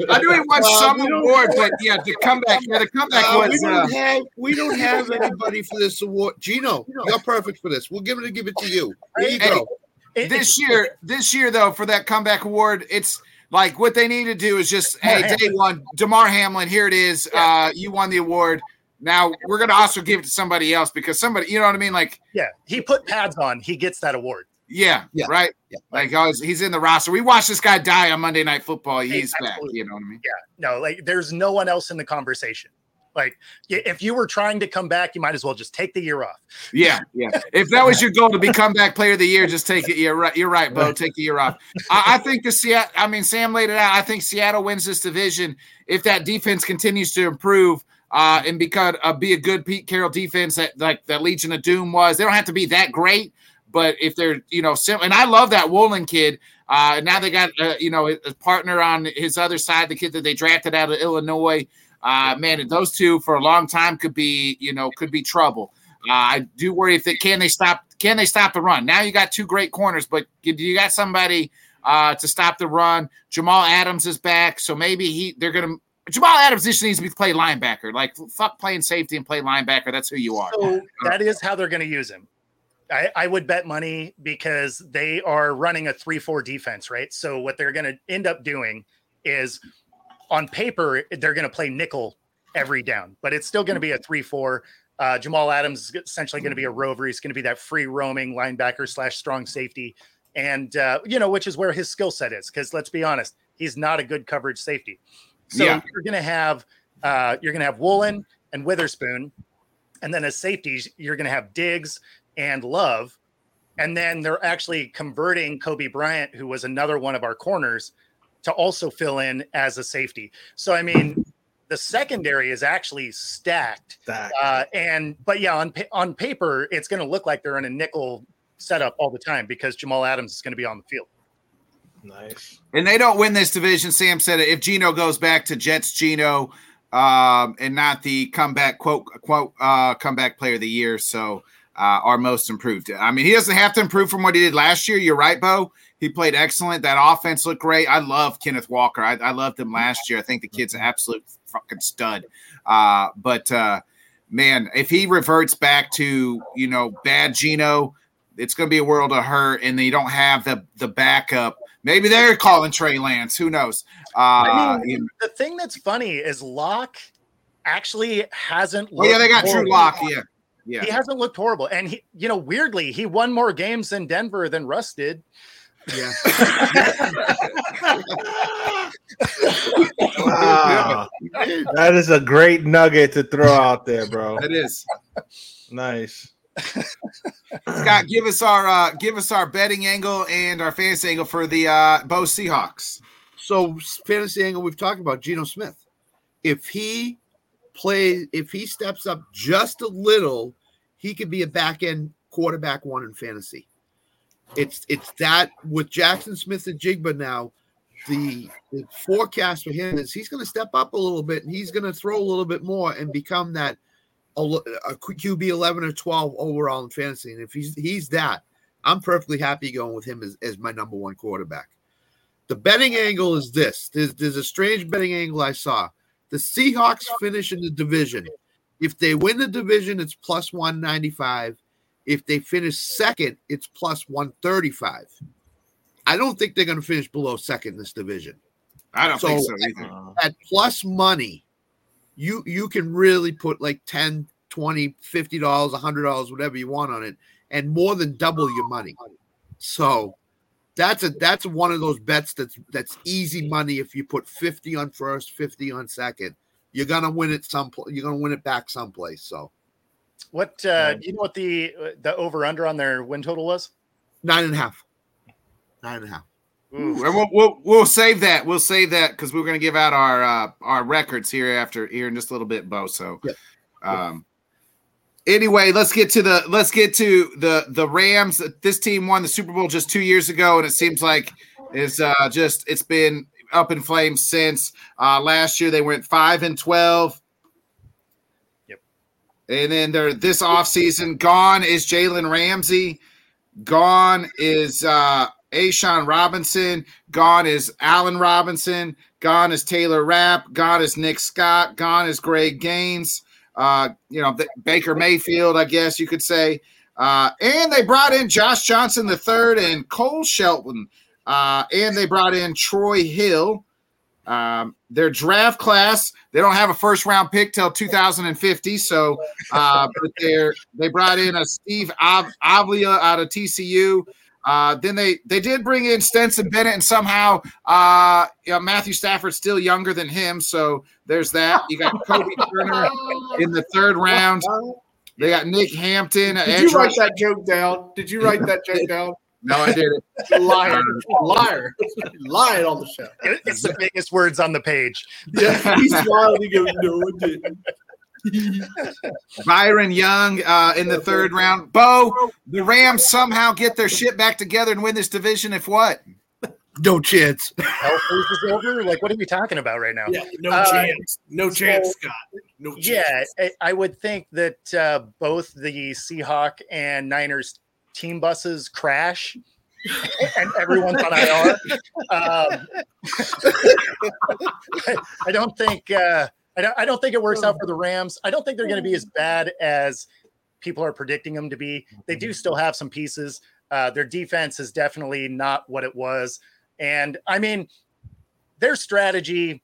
I knew he won uh, some award, but yeah, the comeback, yeah, the comeback uh, was. We don't uh, have we don't have anybody for this award. Geno, you're perfect for this. We'll give it give it to you. There you go. this year, this year though, for that comeback award, it's like what they need to do is just hey, day one, Damar Hamlin, here it is. Uh, you won the award now we're gonna also give it to somebody else because somebody, you know what I mean? Like, yeah, he put pads on, he gets that award. Yeah, yeah, right. Yeah. Like oh, he's in the roster. We watched this guy die on Monday Night Football. He's hey, back. You know what I mean? Yeah. No, like there's no one else in the conversation. Like if you were trying to come back, you might as well just take the year off. Yeah, yeah. If that was your goal to be comeback player of the year, just take it. You're right. You're right, Bo. Take the year off. I, I think the Seattle. I mean, Sam laid it out. I think Seattle wins this division if that defense continues to improve uh, and because uh, be a good Pete Carroll defense that like that Legion of Doom was. They don't have to be that great, but if they're you know, sim- and I love that Woolen kid. Uh, now they got uh, you know a partner on his other side, the kid that they drafted out of Illinois. Uh, man, those two for a long time could be you know could be trouble. Uh, I do worry if they can they stop can they stop the run. Now you got two great corners, but you got somebody uh, to stop the run. Jamal Adams is back, so maybe he they're gonna Jamal Adams just needs to be play linebacker. Like fuck playing safety and play linebacker. That's who you are. So that is how they're going to use him. I, I, would bet money because they are running a three-four defense, right? So what they're going to end up doing is, on paper, they're going to play nickel every down, but it's still going to be a three-four. Uh, Jamal Adams is essentially going to be a rover. He's going to be that free roaming linebacker slash strong safety, and uh, you know which is where his skill set is. Because let's be honest, he's not a good coverage safety. So yeah. you're going to have uh, you're going to have Woolen and Witherspoon, and then as safeties you're going to have Diggs and Love, and then they're actually converting Coby Bryant, who was another one of our corners, to also fill in as a safety. So I mean. The secondary is actually stacked, stacked. Uh, and but yeah, on on paper, it's going to look like they're in a nickel setup all the time because Jamal Adams is going to be on the field. Nice. And they don't win this division. Sam said it. If Geno goes back to Jets Geno, um, and not the comeback quote quote uh, comeback player of the year. So uh, our most improved. I mean, he doesn't have to improve from what he did last year. You're right, Bo. He played excellent. That offense looked great. I love Kenneth Walker. I, I loved him last year. I think the kid's an absolute fucking stud. Uh, but uh, man, if he reverts back to you know bad Geno, it's going to be a world of hurt, and they don't have the the backup. Maybe they're calling Trey Lance. Who knows? Uh, I mean, you know- the thing that's funny is Lock actually hasn't. oh yeah, they got Drew horrible. Lock. Yeah, yeah. He hasn't looked horrible, and he, you know, weirdly, he won more games in Denver than Russ did. Yeah. Wow. that is a great nugget to throw out there, bro. It is. Nice. Scott, give us our uh, give us our betting angle and our fantasy angle for the uh, Bo Seahawks. So fantasy angle we've talked about Geno Smith. If he plays, if he steps up just a little, he could be a back end quarterback one in fantasy. It's it's that with Jackson Smith-Njigba now. The, the forecast for him is he's going to step up a little bit and he's going to throw a little bit more and become that a, a QB 11 or 12 overall in fantasy. And if he's he's that, I'm perfectly happy going with him as, as my number one quarterback. The betting angle is this. There's, there's a strange betting angle I saw. The Seahawks finish in the division. If they win the division, it's plus 195. If they finish second, it's plus 135. I don't think they're going to finish below second in this division. I don't So- think so either. Uh, At plus money, you you can really put like 10, 20, 50 dollars, 100 dollars, whatever you want on it and more than double your money. So that's a that's one of those bets that's that's easy money if you put 50 on first, 50 on second. You're going to win it some you're to win it back someplace. So What uh, do you know? What the the over under on their win total was? nine and a half. Nine and a half. Ooh, and we'll, we'll we'll save that. We'll save that because we're going to give out our uh, our records here after here in just a little bit, Bo. So, Yep. um, anyway, let's get to the let's get to the the Rams. This team won the Super Bowl just two years ago, and it seems like it's uh, just it's been up in flames since uh, last year. They went five and twelve. Yep. And then they're this offseason, gone is Jalen Ramsey. Gone is uh A'Shawn Robinson. Gone is Allen Robinson. Gone is Taylor Rapp. Gone is Nick Scott. Gone is Greg Gaines. Uh, you know, Baker Mayfield, I guess you could say. Uh, and they brought in Josh Johnson the third and Cole Shelton. Uh, and they brought in Troy Hill. Um, their draft class, they don't have a first round pick till 2050. So, uh, but they're they brought in a Steve Av- Avila out of TCU. Uh, then they they did bring in Stetson Bennett, and somehow uh, you know, Matthew Stafford's still younger than him. So there's that. You got Kobie Turner in the third round. They got Nick Hampton. Did edge you write that joke down? Did you write that joke down? No, I didn't. Liar, liar, lying on the show. It's the biggest words on the page. Yeah, he smiled. He goes, "No, I didn't." Byron Young uh, in the third round. Bo, the Rams somehow get their shit back together and win this division. If what? No chance. Hell freezes over. Like, what are we talking about right now? Yeah, no Uh, chance. No chance, Scott. No chance. Yeah, I, I would think that uh, both the Seahawk and Niners team buses crash, and everyone's on IR. Um, I, I don't think uh, I don't I don't think it works out for the Rams. I don't think they're going to be as bad as people are predicting them to be. They do still have some pieces. Uh, their defense is definitely not what it was, and I mean, their strategy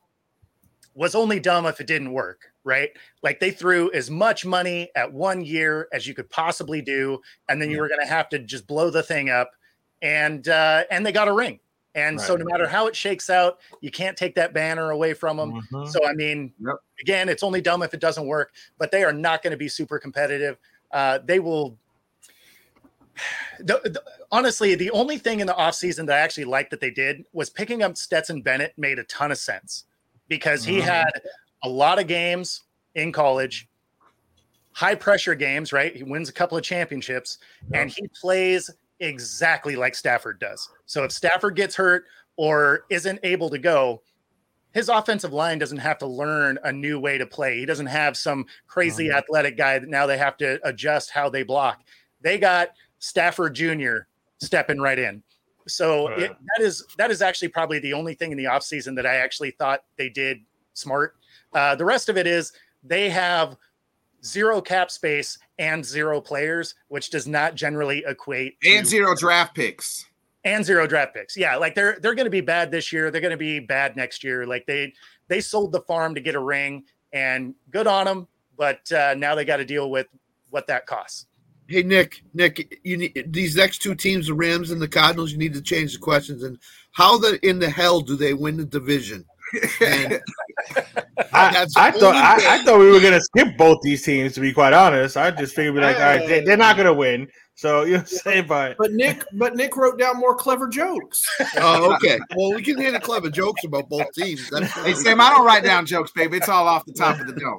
was only dumb if it didn't work, right? Like they threw as much money at one year as you could possibly do, and then you were going to have to just blow the thing up, and uh, and they got a ring. And so, no matter how it shakes out, you can't take that banner away from them. mhm. So, I mean, Yep. again, it's only dumb if it doesn't work, but they are not going to be super competitive. Uh, they will. The, the- honestly, the only thing in the offseason that I actually liked that they did was picking up Stetson Bennett made a ton of sense because he Mhm. had a lot of games in college, high pressure games, right? He wins a couple of championships and he plays exactly like Stafford does. So if Stafford gets hurt or isn't able to go, his offensive line doesn't have to learn a new way to play. He doesn't have some crazy Mhm. athletic guy that now they have to adjust how they block. They got Stafford Jr. stepping right in. So Right. it, that is that is actually probably the only thing in the offseason that I actually thought they did smart. Uh, the rest of it is they have zero cap space and zero players, which does not generally equate to- and zero draft picks. and zero draft picks. Yeah, like they're they're going to be bad this year. They're going to be bad next year. Like they they sold the farm to get a ring, and good on them. But uh, now they got to deal with what that costs. Hey Nick, Nick, you need these next two teams, the Rams and the Cardinals. You need to change the questions. And how the in the hell do they win the division? And I, I thought I. I thought we were gonna skip both these teams. To be quite honest, I just figured we'd be like, all right, they, they're not gonna win. So you know, what I'm but But Nick, but Nick wrote down more clever jokes. oh, okay. Well, we can hear the clever jokes about both teams. That's Hey Sam, I don't write down jokes, baby. It's all off the top of the dome.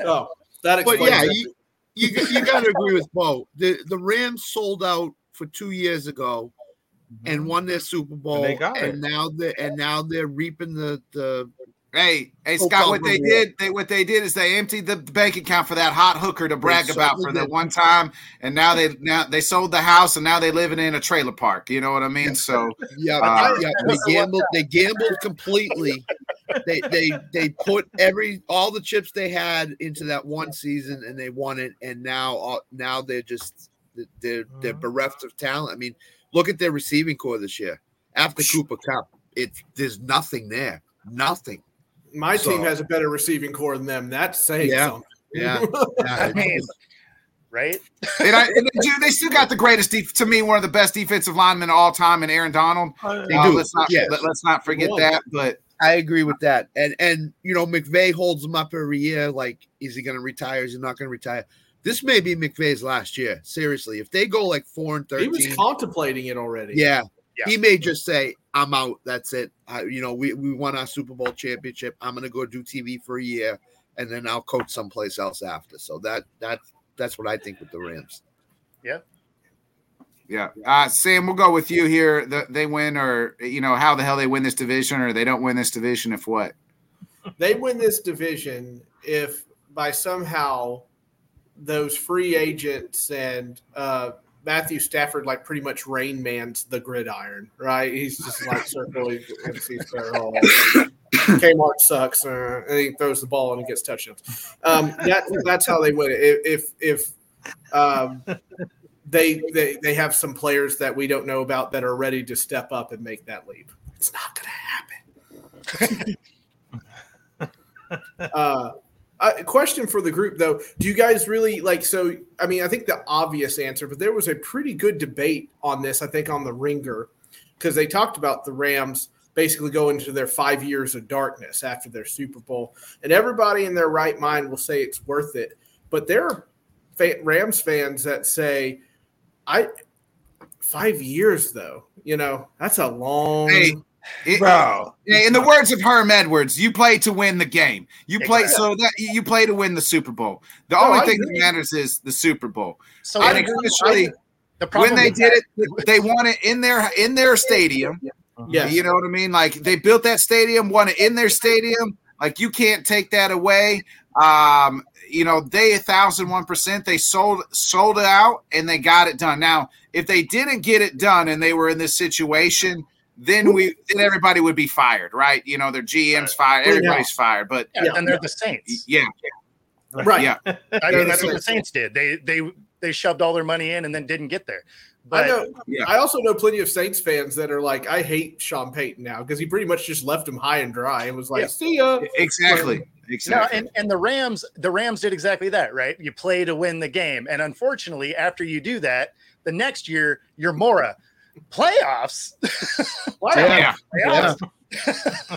Oh, that But explains yeah, it. you, you you got to agree with Bo. The the Rams sold out for two years ago and won their Super Bowl, they got and it. now they and now they're reaping the the. Hey, hey, Scott. What they did, they what they did is they emptied the bank account for that hot hooker to brag about for that one time, and now they now they sold the house and now they're living in a trailer park. You know what I mean? So Yeah, Uh, yeah. They gambled. They gambled completely. They they they put every all the chips they had into that one season, and they won it. And now all- now they're just they're they're bereft of talent. I mean, look at their receiving corps this year. After Cooper Kupp, it there's nothing there. Nothing. My team has a better receiving corps than them. That's saying Yeah. something. Yeah. yeah I mean, right? and, I, and they, do, they still got the greatest def- to me one of the best defensive linemen of all time in Aaron Donald. They Uh, do, Let's not yes. let, us not forget that. But I agree with that. And and you know, McVay holds them up every year. Like, is he going to retire? Is he not going to retire? This may be McVay's last year. Seriously, if they go like four and thirteen, He was contemplating it already. yeah, Yeah. he may just say, "I'm out. That's it. I, you know, we we won our Super Bowl championship. I'm going to go do TV for a year, and then I'll coach someplace else after." So that that that's what I think with the Rams. yeah, uh, Sam, we'll go with you here. The, they win, or you know how the hell they win this division, or they don't win this division. If what? They win this division if by somehow those free agents and uh, Matthew Stafford like pretty much Rain Man's the gridiron, right? He's just like circling there all. Kmart sucks, uh, and he throws the ball and he gets touchdowns. Um, that, that's how they win it. If if, if um, they, they they have some players that we don't know about that are ready to step up and make that leap, it's not going to happen. uh, a question for the group though. Do you guys really like so i mean i think the obvious answer but there was a pretty good debate on this i think on the ringer because they talked about the rams basically going into their five years of darkness after their super bowl and everybody in their right mind will say it's worth it but there are rams fans that say i five years though you know that's a long Hey, It- bro, in the words of Herm Edwards, you play to win the game. You play Exactly. so that you play to win the Super Bowl. The No, only I thing agree. that matters is the Super Bowl. So And the- especially the when they did that- it, they won it in their in their stadium. yes You know what I mean? Like they built that stadium, won it in their stadium. Like you can't take that away. Um, you know, they a thousand one percent. They sold sold it out and they got it done. Now, if they didn't get it done and they were in this situation, then we then everybody would be fired, right? You know, their GM's fired, Well, yeah. everybody's fired. But yeah, Yeah. and they're the Saints. yeah, right yeah. I mean, the that's what the Saints. Saints did. They they they shoved all their money in and then didn't get there. I But know. Yeah. I also know plenty of Saints fans that are like, I hate Sean Payton now because he pretty much just left him high and dry and was like, Yeah. "See ya." Exactly. no, Exactly. and, and the Rams, the Rams did exactly that, right? You play to win the game. And unfortunately, after you do that, the next year you're Mora. Playoffs. yeah. Playoffs?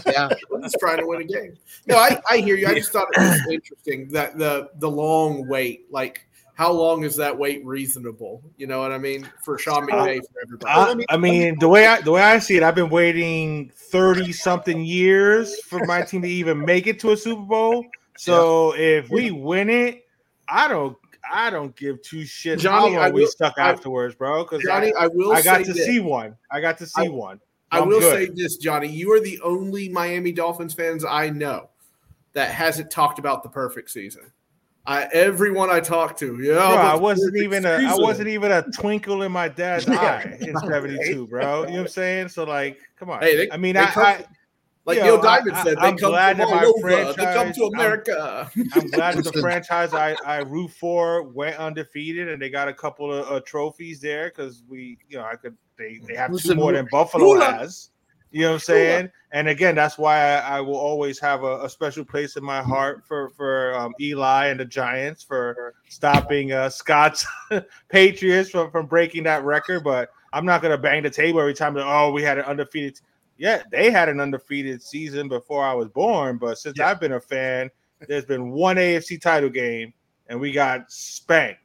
Yeah, I'm just trying to win a game. No, I, I hear you. I just thought it was interesting that the the long wait, like how long is that wait reasonable? You know what I mean? For Sean uh, McVay, for everybody. I, I mean, the way I the way I see it, I've been waiting thirty something years for my team to even make it to a Super Bowl. So if we win it, I don't I don't give two shits Johnny, how I long we stuck I- afterwards, bro. Because Johnny, I, I will I got to this. see one. I got to see I- one. I I'm will good. say this, Johnny. You are the only Miami Dolphins fans I know that hasn't talked about the perfect season. I everyone I talk to, yeah, Bro, I wasn't even a I wasn't even a twinkle in my dad's eye in 72, bro. You know what I'm saying? So like, come on. Hey, they- I mean, I, come- I like you Neil Diamond I- said. I- They I'm come glad from all my over. They come franchise- to I'm- America. I'm glad the franchise I, I root for went undefeated and they got a couple of uh, trophies there because we, you know, I could they, they have two more than Buffalo Hula. has. You know what I'm saying? And again, that's why I, I will always have a, a special place in my heart for for um, Eli and the Giants for stopping uh, Scott's Patriots from, from breaking that record. But I'm not gonna bang the table every time that oh we had an undefeated. Yeah, they had an undefeated season before I was born, but since I've been a fan, there's been one AFC title game and we got spanked.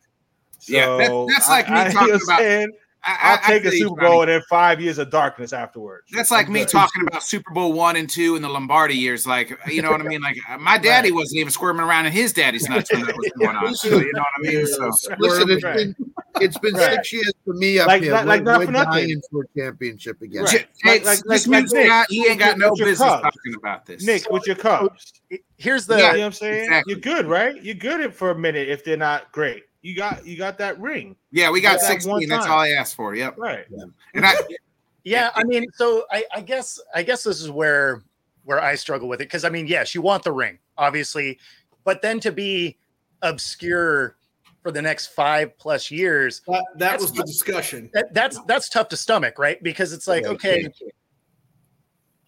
So Yeah, that- that's like me I, I, talking you know what I'm about- saying? I, I'll I- I take a Super Johnny. Bowl and then five years of darkness afterwards. That's like I'm me good. talking about Super Bowl one and two in the Lombardi years. Like, you know what I mean? Like, my daddy wasn't even squirming around in his daddy's nuts when that was going on. So, you know what I mean? So, Listen, it's Right. been it's been Right. six years for me up Like- here. like- like We're- not we're for nothing. for a championship again. Right. Hey, Like- like- this like- like Nick, Scott, he ain't got no business Cubs. talking about this. Nick with your Cubs. Here's the you know what I'm saying? exactly. You're good, right? You're good for a minute if they're not great. You got you got that ring, Yeah, we got That one 16. That's all I asked for. Yep. right? And I, Yeah, I mean, so I, I guess I guess this is where where I struggle with it because I mean, yes, you want the ring, obviously, but then to be obscure for the next five plus years, That, that That's was the discussion. that, that's that's tough to stomach, right? Because it's like, Yeah, okay,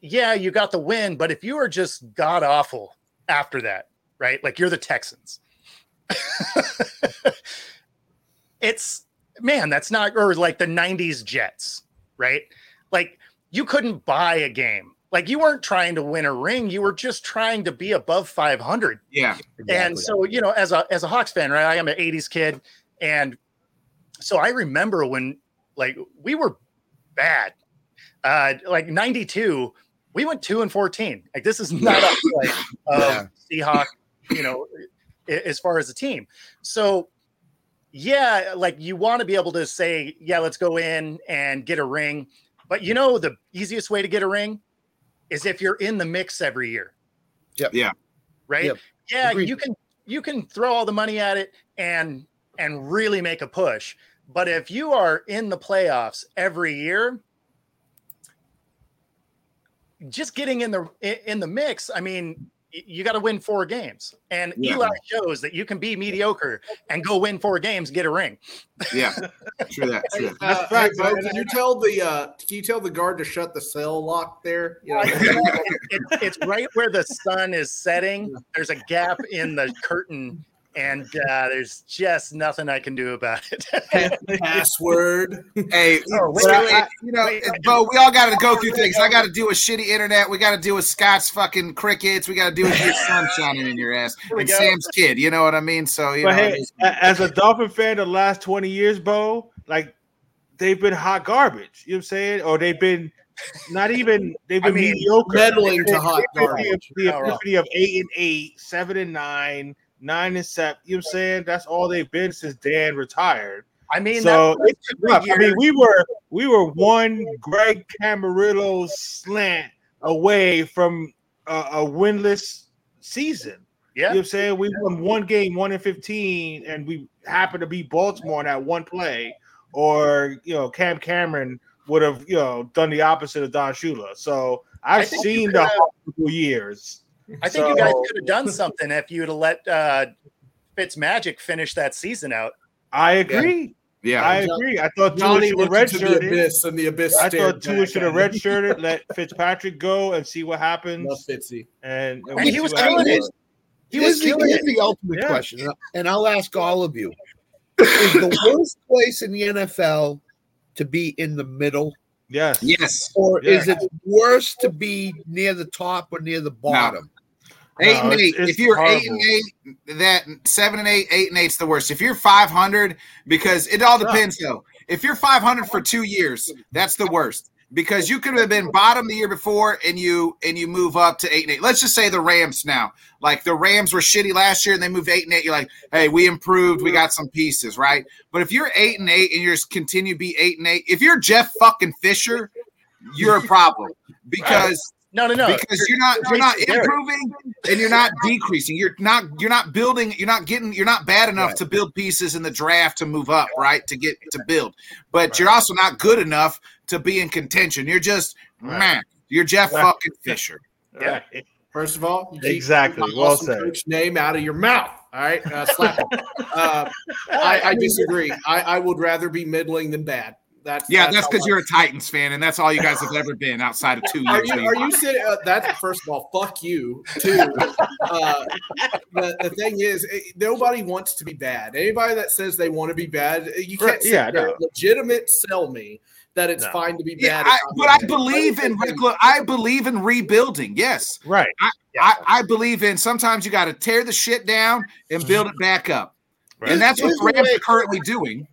yeah, you got the win, but if you are just god awful after that, right? Like you're the Texans. it's man, that's not or like the 90s Jets, right? Like you couldn't buy a game. Like you weren't trying to win a ring, you were just trying to be above 500 yeah. and so you know as a as a hawks fan right i am an 80s kid. And so i remember when like we were bad. Uh like 92 we went 2 and 14 like this is not a play of seahawk you know as far as the team. So yeah like you want to be able to say yeah let's go in and get a ring but you know the easiest way to get a ring is if you're in the mix every year Yep. Yeah. right Yep. yeah Agreed. you can you can throw all the money at it and and really make a push but if you are in the playoffs every year just getting in the in the mix i mean y- you got to win four games and Yeah. eli shows that you can be mediocre and go win four games get a ring Yeah. True that. True that. Uh, hey, facts, Bo, man. can you tell the uh, can you tell the guard to shut the cell lock there? You know, it's, it's right where the sun is setting there's a gap in the curtain and uh, there's just nothing i can do about it password. Hey, Oh, wait, so, wait, uh, you know, wait. Bo, we all got to go through things. I got to deal with shitty internet. We got to deal with Scott's fucking crickets. We got to deal with your sun shining in your ass and go. Sam's kid. You know what I mean? So, you But know, hey, a- as a Dolphin fan, the last 20 years, Bo, like they've been hot garbage. You know what I'm saying? Or they've been not even they've I been mean, mediocre. meddling to hot The garbage. the Oh, epiphany of eight and eight, seven and nine, nine and seven. You know what I'm saying? That's all they've been since Dan retired. i mean so it's rough. I mean, we were we were one Greg Camarillo slant away from a, a winless season. You know yeah what I'm saying? We won one game, one in 15, and we happened to beat Baltimore in that one play. Or, you know, Cam Cameron would have, you know, done the opposite of Don Shula. So I've seen the have- years. I think you guys could have done something if you'd have let uh, Fitz Magic finish that season out. I agree. yeah. I agree. I thought Tua Johnny should have looked into the abyss, and the abyss. I thought Tua back should have redshirted, let Fitzpatrick go and see what happens. Love Fitzy. And, and And he was killing it. He was the, killing here's it. the ultimate Yeah. question, and I'll- ask all of you: Is the worst place in the NFL to be in the middle, Yes. yes. or Yeah. is it worse to be near the top or near the bottom? Eight No, and eight. it's if you're eight and eight, that seven and eight, eight and eight's the worst. If you're five hundred, because it all depends though. If you're five hundred for two years, that's the worst. Because you could have been bottom the year before and you and you move up to eight and eight. Let's just say the Rams now. Like the Rams were shitty last year and they moved eight and eight. You're like, hey, we improved, we got some pieces, right? But if you're eight and eight and you're just continue to be eight and eight, if you're Jeff fucking Fisher, you're a problem because No, no, no. because you're not you're not improving and you're not decreasing. You're not you're not building. You're not getting. You're not bad enough Right. to build pieces in the draft to move up, right? To get to build, but you're also not good enough to be in contention. You're just Right. man. You're Jeff Right. fucking Fisher. Yeah. Right. First of all, you keep Exactly. my Well awesome said. coach name out of your mouth. All right, uh, slap it. Uh, I, I disagree. I, I would rather be middling than bad. That's Yeah, that's how because you're a Titans fan, and that's all you guys have ever been outside of two years. Are years. you, are you saying uh, that? First of all, fuck you. Too. uh, the, the thing is, eh, nobody wants to be bad. Anybody that says they want to be bad, eh, you can't Right, sit yeah, no. legitimate sell me that it's No. fine to be Yeah, bad. I, but I believe in think- recla- I believe in rebuilding. Yes, Right. I, I believe in. Sometimes you got to tear the shit down and build it back up, Right. and that's what the the Rams way- are currently doing.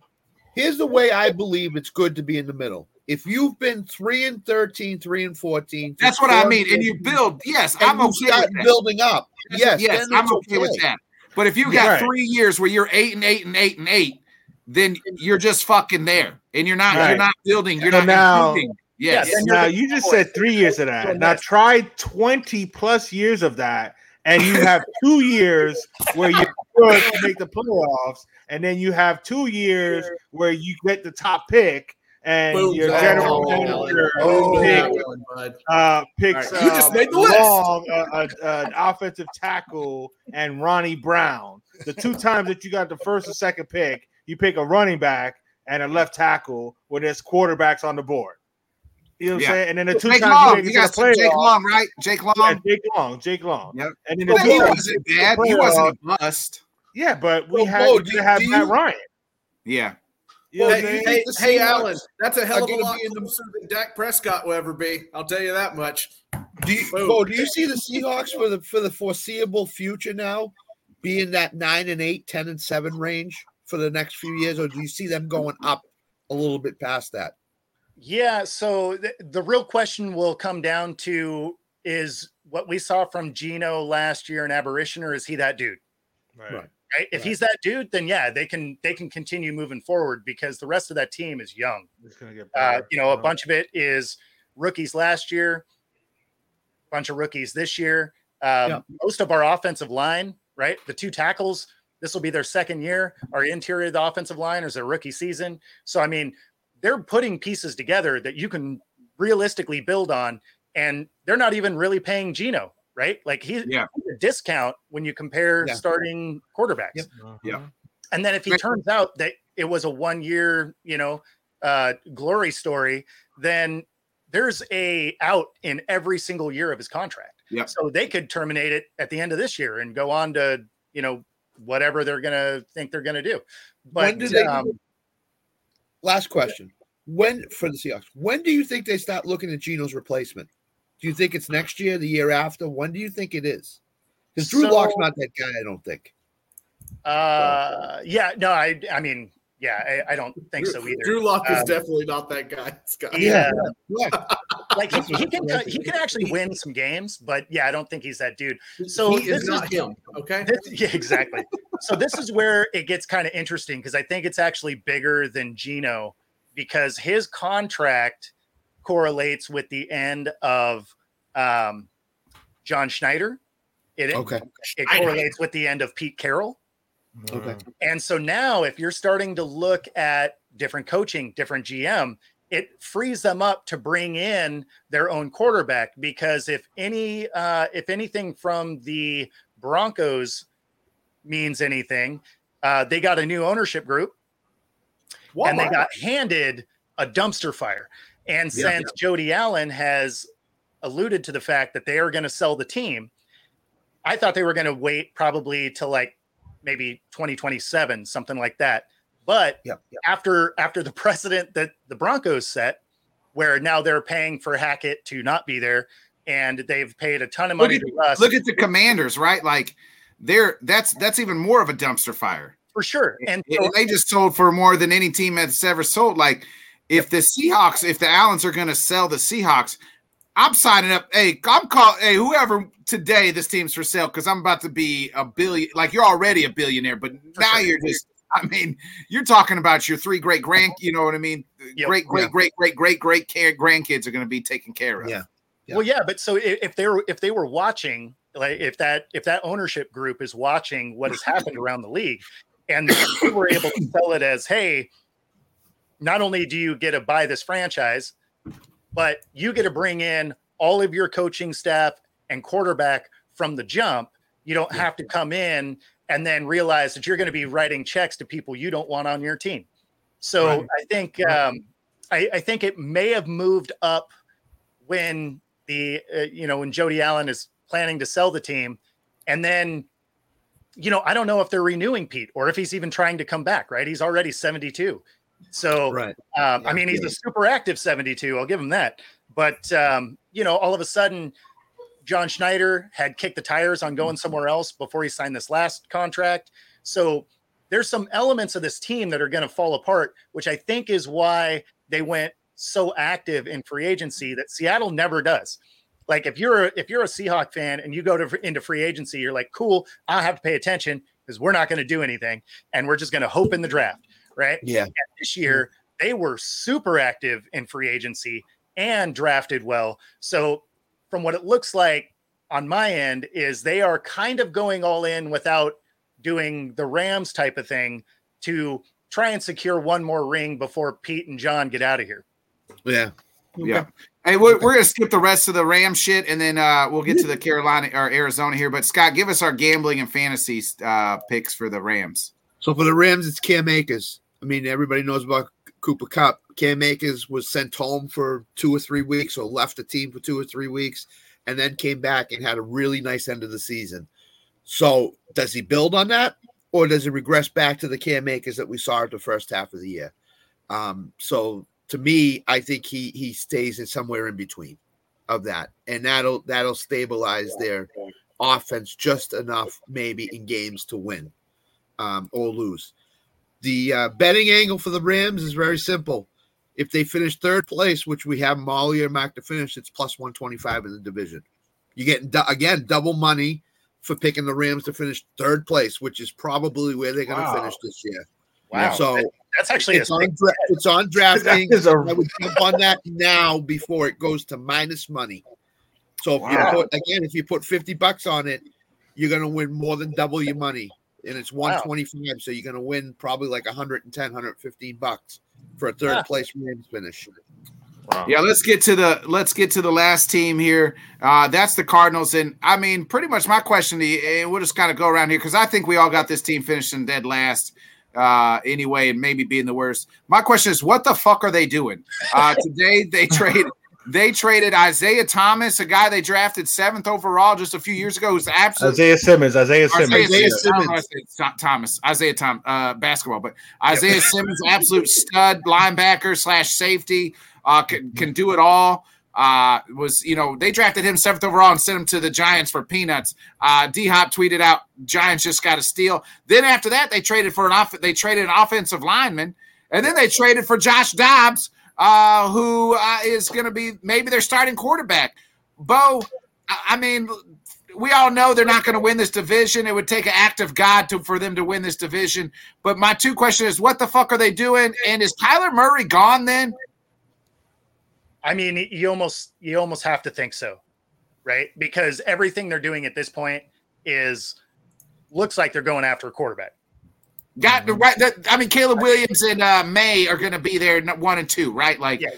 Here's the way I believe it's good to be in the middle. If you've been three and 13, three and 14, That's what I mean. and And you build. Yes, I'm you okay start with that. building up. Yes, yes, then I'm it's okay, with that. But if you Yeah. got Right. three years where you're eight and eight and eight and eight, then you're just fucking there, and you're not. You're not building. You're So not now- improving. Yes. Yeah, you're Now you just said three years of that. Now try twenty plus years of that, and you have two years where you're good to make the playoffs, and then you have two years where you get the top pick, and Boom. your general manager Oh, pick, uh, picks All right, you just uh, made the list. long, uh, uh, uh, an offensive tackle and Ronnie Brown. The two times that you got the first and second pick, you pick a running back and a left tackle when there's quarterbacks on the board. You know what Yeah. I'm saying? And then the two Jake times Long. you You got Jake playoffs, Long, right? Jake Long. yeah, Jake Long, Jake Long. Yep. And then the Well, he wasn't bad. He wasn't a playoffs- bust. Yeah, but we Well, had Bo, do- have do Matt you- Ryan. Yeah. You know Hey, saying? hey, the hey, Seahawks Alan, that's a hell are of a gonna lot in the- closer than Dak Prescott will ever be. I'll tell you that much. Do you, Boom. Bo, do you see the Seahawks for the for the foreseeable future now being that nine and eight, 10 and seven range for the next few years, or do you see them going up a little bit past that? Yeah. So th- the real question will come down to is what we saw from Geno last year in Aberration, or is he that dude? Right. Right. Right? If Right. he's that dude, then yeah, they can they can continue moving forward because the rest of that team is young. It's gonna get Uh, you know, a bunch of it is rookies last year, a bunch of rookies this year. Um, Yeah. Most of our offensive line, right? The two tackles, this will be their second year. Our interior of the offensive line is a rookie season. So, I mean, they're putting pieces together that you can realistically build on. And they're not even really paying Geno, right? Like he, Yeah. he's a discount when you compare Yeah. starting quarterbacks. Yep. Yeah. Mhm. And then if he Right. turns out that it was a one year, you know, uh, glory story, then there's a out in every single year of his contract. Yep. So they could terminate it at the end of this year and go on to, you know, whatever they're gonna think they're gonna do. But When do they- um, Last question. When for the Seahawks, when do you think they start looking at Geno's replacement? Do you think it's next year, the year after? When do you think it is? Because Drew So- Lock's not that guy, I don't think. uh, yeah, no, I, I mean, yeah, I, I don't think so either. Drew Lock is Um, definitely not that guy. Scott. Yeah, Yeah. like he, he can he can actually win some games, but yeah, I don't think he's that dude. So he this is not him. Okay. This- yeah, exactly. so this is where it gets kind of interesting because I think it's actually bigger than Geno because his contract correlates with the end of um, John Schneider. It, Okay. it correlates with the end of Pete Carroll. Okay. And so now, if you're starting to look at different coaching, different GM, it frees them up to bring in their own quarterback because if any, uh, if anything from the Broncos means anything, uh, they got a new ownership group and they got handed a dumpster fire. And Yeah. since Jody Allen has alluded to the fact that they are going to sell the team, I thought they were going to wait probably till like maybe 2027, something like that. But yep. after after the precedent that the Broncos set, where now they're paying for Hackett to not be there, and they've paid a ton of Look money at, to us look at the commanders, right? Like they're that's that's even more of a dumpster fire. for sure. And And they just sold for more than any team that's ever sold. Like if the Seahawks, if the Allens are going to sell the Seahawks, I'm signing up. Hey, I'm call. Hey, whoever today this team's for sale because I'm about to be a billion. Like you're already a billionaire, but now you're just. I mean, you're talking about your three great grand, you know what I mean? Yep. Great, great, Yeah. great, great, great, great care, grandkids are going to be taken care of. Yeah. Yeah. Well, yeah, but so if they were if they were watching, like if that if that ownership group is watching what has happened around the league, and they were able to sell it as, hey, not only do you get to buy this franchise, but you get to bring in all of your coaching staff and quarterback from the jump. You don't have to come in and then realize that you're going to be writing checks to people you don't want on your team. So Right. I think um, I, I think it may have moved up when the uh, you know when Jody Allen is planning to sell the team, and then you know I don't know if they're renewing Pete or if he's even trying to come back. Right, he's already seventy two. So Right. um, I mean, he's a super active 72. I'll give him that. But um, you know, all of a sudden, John Schneider had kicked the tires on going somewhere else before he signed this last contract. So there's some elements of this team that are going to fall apart, which I think is why they went so active in free agency that Seattle never does. Like if you're a, if you're a Seahawk fan and you go to into free agency, you're like, cool, I have to pay attention because we're not going to do anything and we're just going to hope in the draft, right? Yeah. And this year they were super active in free agency and drafted well. So from what it looks like on my end is they are kind of going all in without doing the Rams type of thing to try and secure one more ring before Pete and John get out of here. Yeah. Yeah. Hey, we're, we're going to skip the rest of the Ram shit and then uh, we'll get to the Carolina or Arizona here. But Scott, give us our gambling and fantasy uh, picks for the Rams. So for the Rams, it's Cam Akers. I mean, everybody knows about Cooper Kupp. Cam Akers was sent home for two or three weeks or left the team for two or three weeks and then came back and had a really nice end of the season. So does he build on that or does he regress back to the Cam Akers that we saw at the first half of the year? Um, so to me, I think he he stays in somewhere in between of that, and that'll that'll stabilize their offense just enough, maybe in games to win um, or lose. The uh, betting angle for the Rams is very simple. If they finish third place, which we have Molly year marked to finish, it's plus 125 in the division. You're getting, du- again, double money for picking the Rams to finish third place, which is probably where they're going to Wow. finish this year. Wow. So That's actually a it's on, dra- it's on DraftKings. That is a- I would jump on that now before it goes to minus money. So if Wow. you put again, if you put 50 bucks on it, you're gonna win more than double your money. And it's 125, so you're gonna win probably like 110, 115 bucks for a third Yeah. place Rams finish. Wow. Yeah, let's get to the let's get to the last team here. Uh, that's the Cardinals, and I mean, pretty much my question to you, and we'll just kind of go around here because I think we all got this team finishing dead last uh, anyway, and maybe being the worst. My question is, what the fuck are they doing? Uh, today they traded they traded Isaiah Thomas, a guy they drafted seventh overall just a few years ago, who's absolutely Isaiah Simmons. Isaiah Simmons. Isaiah, Isaiah Simmons. I don't Simmons. why I said Tho- Thomas. Isaiah Tom uh, basketball, but Isaiah Simmons, absolute stud linebacker slash safety, uh, can, can do it all. Uh, was you know they drafted him seventh overall and sent him to the Giants for peanuts. Uh, D Hop tweeted out Giants just got a steal. Then after that they traded for an off they traded an offensive lineman, and then they traded for Josh Dobbs, uh, who uh, is going to be maybe their starting quarterback. Bo, I, mean, we all know they're not going to win this division. It would take an act of God to for them to win this division. But my two questions is, what the fuck are they doing? And is Kyler Murray gone then? I mean, you almost you almost have to think so, right? Because everything they're doing at this point is looks like they're going after a quarterback. Got the right. That, I mean, Caleb Williams and uh, Maye are going to be there, one and two, right? Like, Yeah.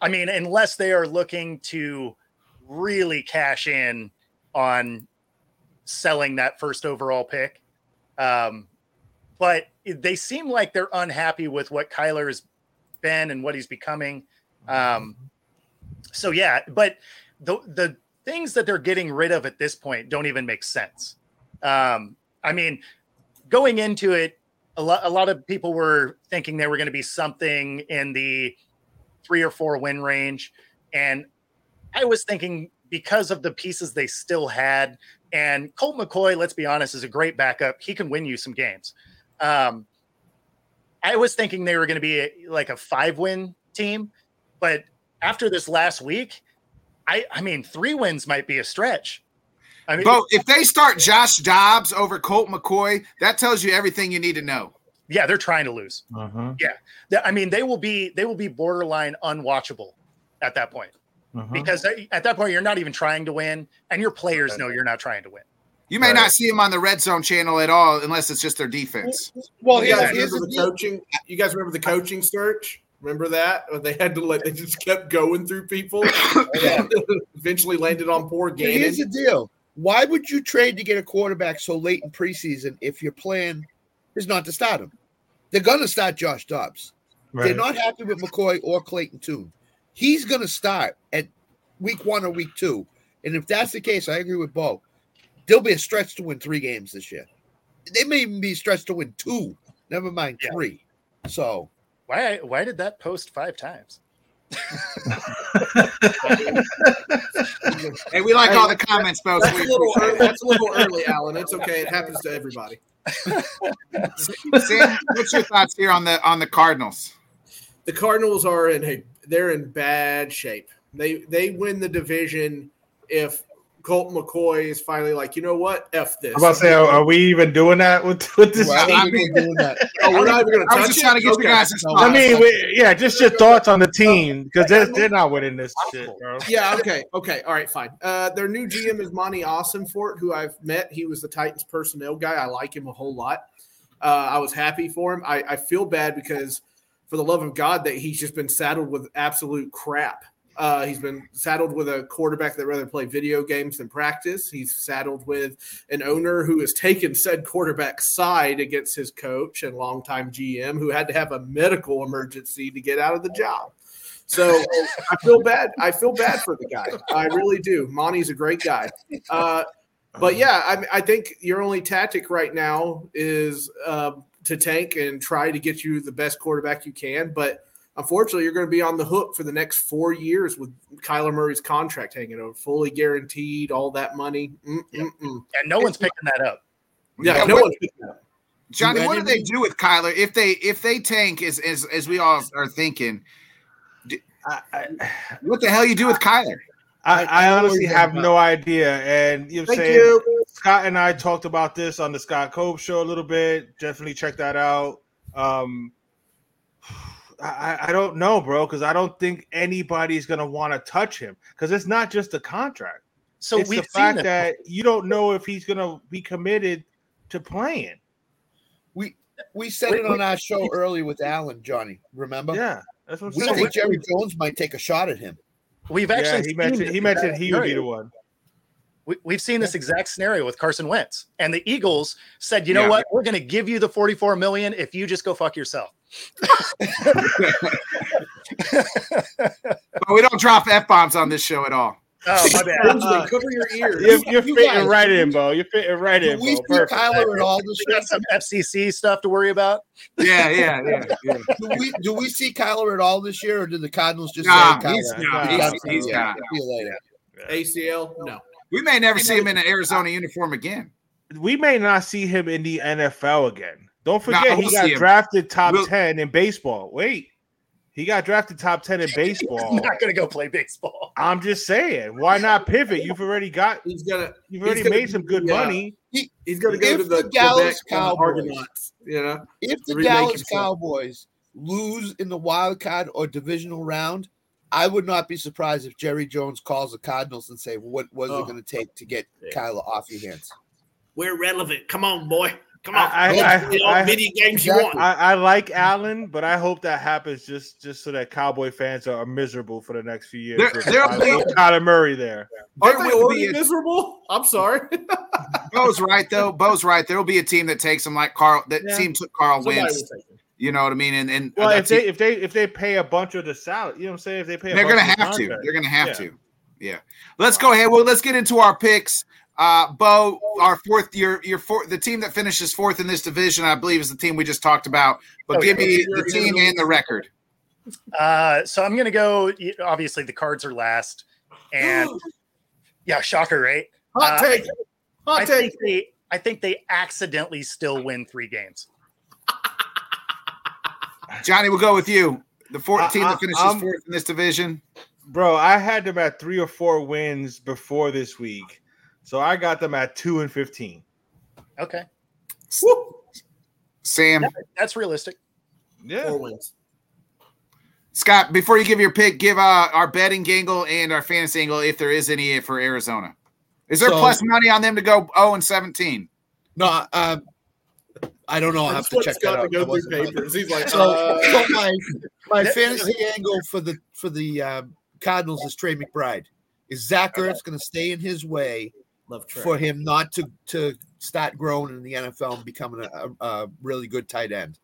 I mean, unless they are looking to really cash in on selling that first overall pick. Um, but they seem like they're unhappy with what Kyler has been and what he's becoming. Um, so yeah, but the the things that they're getting rid of at this point don't even make sense. Um, I mean, going into it, a lot a lot of people were thinking they were going to be something in the three or four win range, and I was thinking because of the pieces they still had, and Colt McCoy, let's be honest, is a great backup. He can win you some games. Um, I was thinking they were going to be a, like a five win team, but after this last week, I I mean three wins might be a stretch. I mean, Bo, if they start Josh Dobbs over Colt McCoy, that tells you everything you need to know. Yeah, they're trying to lose. Uh-huh. Th- I mean, they will be they will be borderline unwatchable at that point Uh-huh. because they- at that point you're not even trying to win, and your players know you're not trying to win. You may Right. not see them on the red zone channel at all unless it's just their defense. Well, you here's, guys here's remember the the coaching? You guys remember the coaching search? Remember that? They had to let they just kept going through people. Yeah. Eventually landed on poor But Here's the deal. Why would you trade to get a quarterback so late in preseason if your plan is not to start him? They're going to start Josh Dobbs. They're not happy with McCoy or Clayton Tune. He's going to start at week one or week two. And if that's the case, I agree with Bo. There'll be a stretch to win three games this year. They may even be stretched to win two, never mind Yeah. three. So Why why did that post five times? Hey, we like Hey, all the comments, so That's we a little appreciate early. That's a little early, Alan. It's okay. It happens to everybody. Sam, what's your thoughts here on the on the Cardinals? The Cardinals are in a they're in bad shape. They they win the division if Colt McCoy is finally like, you know what, f this. I'm about to say, are, are we even doing that with, with this well, team? I'm doing that. oh, we're not even going to I touch just it? trying to get Okay. you guys' No. I mean, we, yeah, just your thoughts on the team because they're, they're not winning this shit, bro. Yeah, okay, okay, all right, fine. Uh, their new GM is Monti Awesome Ossenfort, who I've met. He was the Titans personnel guy. I like him a whole lot. Uh, I was happy for him. I, I feel bad because, for the love of God, that he's just been saddled with absolute crap. Uh, he's been saddled with a quarterback that rather play video games than practice. He's saddled with an owner who has taken said quarterback's side against his coach and longtime GM, who had to have a medical emergency to get out of the job. So I feel bad. I feel bad for the guy. I really do. Monti's a great guy. Uh, but yeah, I, I think your only tactic right now is um, to tank and try to get you the best quarterback you can. But unfortunately, you're going to be on the hook for the next four years with Kyler Murray's contract hanging over, fully guaranteed, all that money. Mm-mm-mm. And no one's picking that up. Yeah, Yeah, no what- one's picking that up. Johnny, what do they do with Kyler if they if they tank as as, as we all are thinking? I, I, What the hell you do with Kyler? I, I I honestly have going. no idea. And you know Thank saying? you. Scott and I talked about this on the Scott Cobe show a little bit. Definitely check that out. Um, I, I don't know, bro, because I don't think anybody's gonna want to touch him because it's not just the contract. So it's we've the fact this that you don't know if he's gonna be committed to playing. We we said it on our show early with Alan, Johnny. Remember? Yeah, that's what I'm We saying. think Jerry Jones might take a shot at him. We've Yeah, actually he seen mentioned he mentioned he would be the one. We, we've seen this exact scenario with Carson Wentz, and the Eagles said, "You know Yeah. what? We're going to give you the forty-four million if you just go fuck yourself." But we don't drop f bombs on this show at all. Oh my bad. Benjamin, uh, cover your ears. You're, you're You fitting guys- right in, bro. You're fitting right in, we bro. see Perfect. Kyler at all this We year? got some FCC stuff to worry about. Yeah, yeah, yeah. yeah. Do we do we see Kyler at all this year, or did the Cardinals just Nah, say Kyler? he's- nah, you he's- gotta he's you. got- See you later. ACL? No. We may never see him in an Arizona uniform again. we may not see him in the NFL again. Don't forget we'll he got see him. drafted top We'll- 10 in baseball. Wait. He got drafted top 10 in I'm baseball. not going to go play baseball. I'm just saying, why not pivot? You've already got He's gonna you've He's already gonna made some good be, uh, money. he's gonna go to the, the Dallas Cowboys- Argonauts. You know? If the Dallas himself. Cowboys lose in the wild card or divisional round, I would not be surprised if Jerry Jones calls the Cardinals and say, "What was Oh. it going to take to get Yeah. Kyler off your hands?" We're relevant. Come on, boy. Come on. I- I- all I- video games you want. I, I like Allen, but I hope that happens just just so that Cowboy fans are miserable for the next few years. There- with there'll Kyler, be- Kyler Murray there. There Aren't they will already be a- miserable? I'm sorry. Bo's right though. Bo's right. There will be a team that takes him like Carl. That Yeah. team took Carl Somebody Wentz. will take it. You know what I mean? And and Well, if they team- if they if they pay a bunch of the salary, you know what I'm saying? If they pay, a they're gonna have to. contract. They're gonna have Yeah. to. Yeah. Let's go ahead. Well, let's get into our picks. Uh, Bo, our fourth, your your fourth, the team that finishes fourth in this division, I believe, is the team we just talked about. But Oh, give yeah. me the team and the record. Uh, so I'm going to go. Obviously, the cards are last, and yeah, shocker, right? Hot Uh, take. Hot I take. think they. I think they accidentally still win three games. Johnny, we'll go with you. The fourth I- team that finishes I'm- fourth in this division. Bro, I had them at three or four wins before this week, so I got them at two and fifteen. Okay. Woo. Sam, That's realistic. Yeah. Four wins. Scott, before you give your pick, give uh, our betting angle and our fantasy angle, if there is any, for Arizona. Is there So- plus money on them to go 0 and 17? No, um, I don't know. I'll have to what check that Scott out. to go through papers. He's like, So, uh, so my my fantasy angle for the for the uh, Cardinals is Trey McBride. Is Zach Ertz going to stay in his way love Trey. for him not to to start growing in the NFL and becoming a, a, a really good tight end?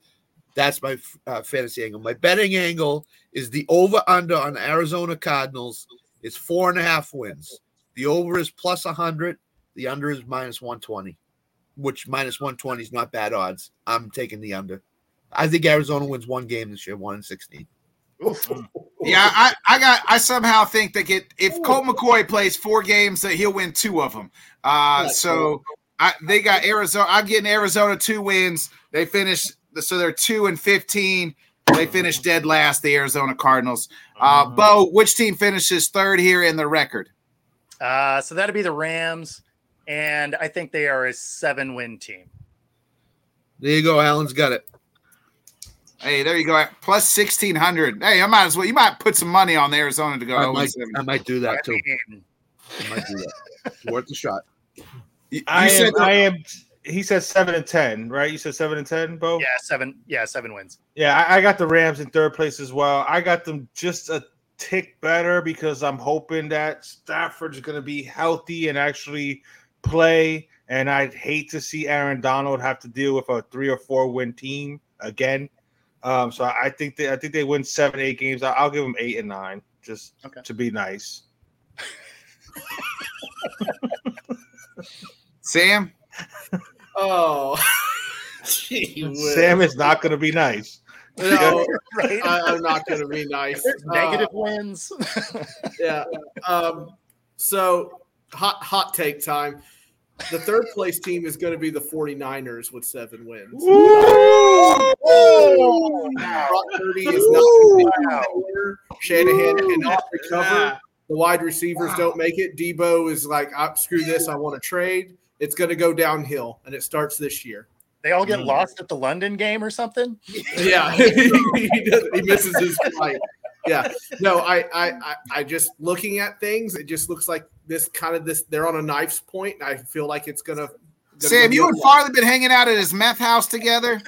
That's my uh, fantasy angle. My betting angle is the over under on the Arizona Cardinals is four and a half wins. The over is plus 100. The under is minus 120, which minus 120 is not bad odds. I'm taking the under. I think Arizona wins one game this year, one and 16. Yeah, I, I got. I somehow think that get if Colt McCoy plays four games, that he'll win two of them. Uh, so I, they got Arizona. I'm getting Arizona two wins. They finished, so they're two and fifteen. They finished dead last. The Arizona Cardinals. Uh, Bo, which team finishes third here in the record? Uh, so that'd be the Rams, and I think they are a seven-win team. There you go. Allen's got it. Hey, there you go. Plus sixteen hundred. Hey, I might as well. You might put some money on the Arizona to go. I might, I might do that too. I might do that. It's worth a shot. You, I you am, said I am. He said seven and ten, right? You said seven and ten, Bo. yeah, seven. Yeah, seven wins. Yeah, I, I got the Rams in third place as well. I got them just a tick better because I'm hoping that Stafford's going to be healthy and actually play. And I'd hate to see Aaron Donald have to deal with a three or four win team again. Um, so I think they, I think they win seven, eight games. I- I'll give them eight and nine, just Okay. to be nice. Sam. oh, Gee. Sam is not going to be nice. No, Right? I, I'm not going to be nice. There's Uh, negative wins. yeah. Um, so hot hot take time. The third place team is going to be the 49ers with seven wins. Brock Purdy is not going to be Shanahan cannot recover. The wide receivers don't make it. Deebo is like, "Ah, screw this. I want to trade. It's going to go downhill, and it starts this year. they all get Mm. lost at the London game or something. Yeah, he, does, he misses his flight. Yeah, no, I, I, I, I just looking at things. It just looks like this kind of this. They're on a knife's point. I feel like it's gonna. gonna Sam, you and the other way. Farley been hanging out at his meth house together.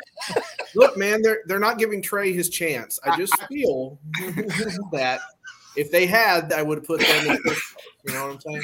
look, man. They're they're not giving Trey his chance. I just feel that if they had, I would have put them. in first. You know what I'm saying?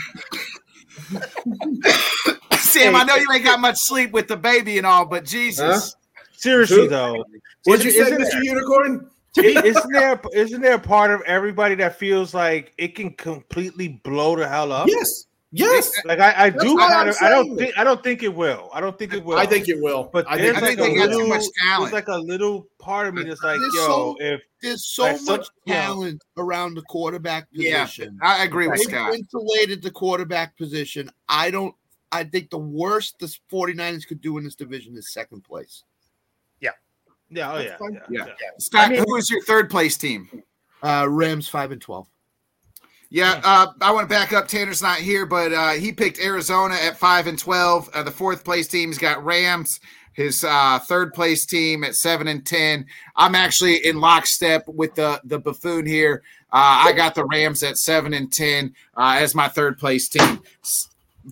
Sam, I know you ain't got much sleep with the baby and all, but Jesus. Seriously Who? though, What'd you say, Isn't- Mr. Unicorn? isn't there isn't there a part of everybody that feels like it can completely blow the hell up? Yes, yes. Like I, I do kind I'm of I don't think I don't think it will. I don't think it will. I think it will. but I there's think, I like think a they got too little, much there's like a little part of me that's like, There's yo, so- if There's so Like, some- much yeah. talent around the quarterback Yeah, position. I agree with They've Scott. insulated the quarterback position. I don't. I think the worst the 49ers could do in this division is second place. Yeah, oh yeah, yeah, Yeah. yeah. Scott, I mean- who is your third place team? Uh, Rams five and twelve. Yeah, uh, I want to back up. Tanner's not here, but uh, he picked Arizona at five and twelve. Uh, the fourth place team's got Rams. His uh, third place team at seven and ten. I'm actually in lockstep with the the buffoon here. Uh, I got the Rams at seven and ten uh, as my third place team.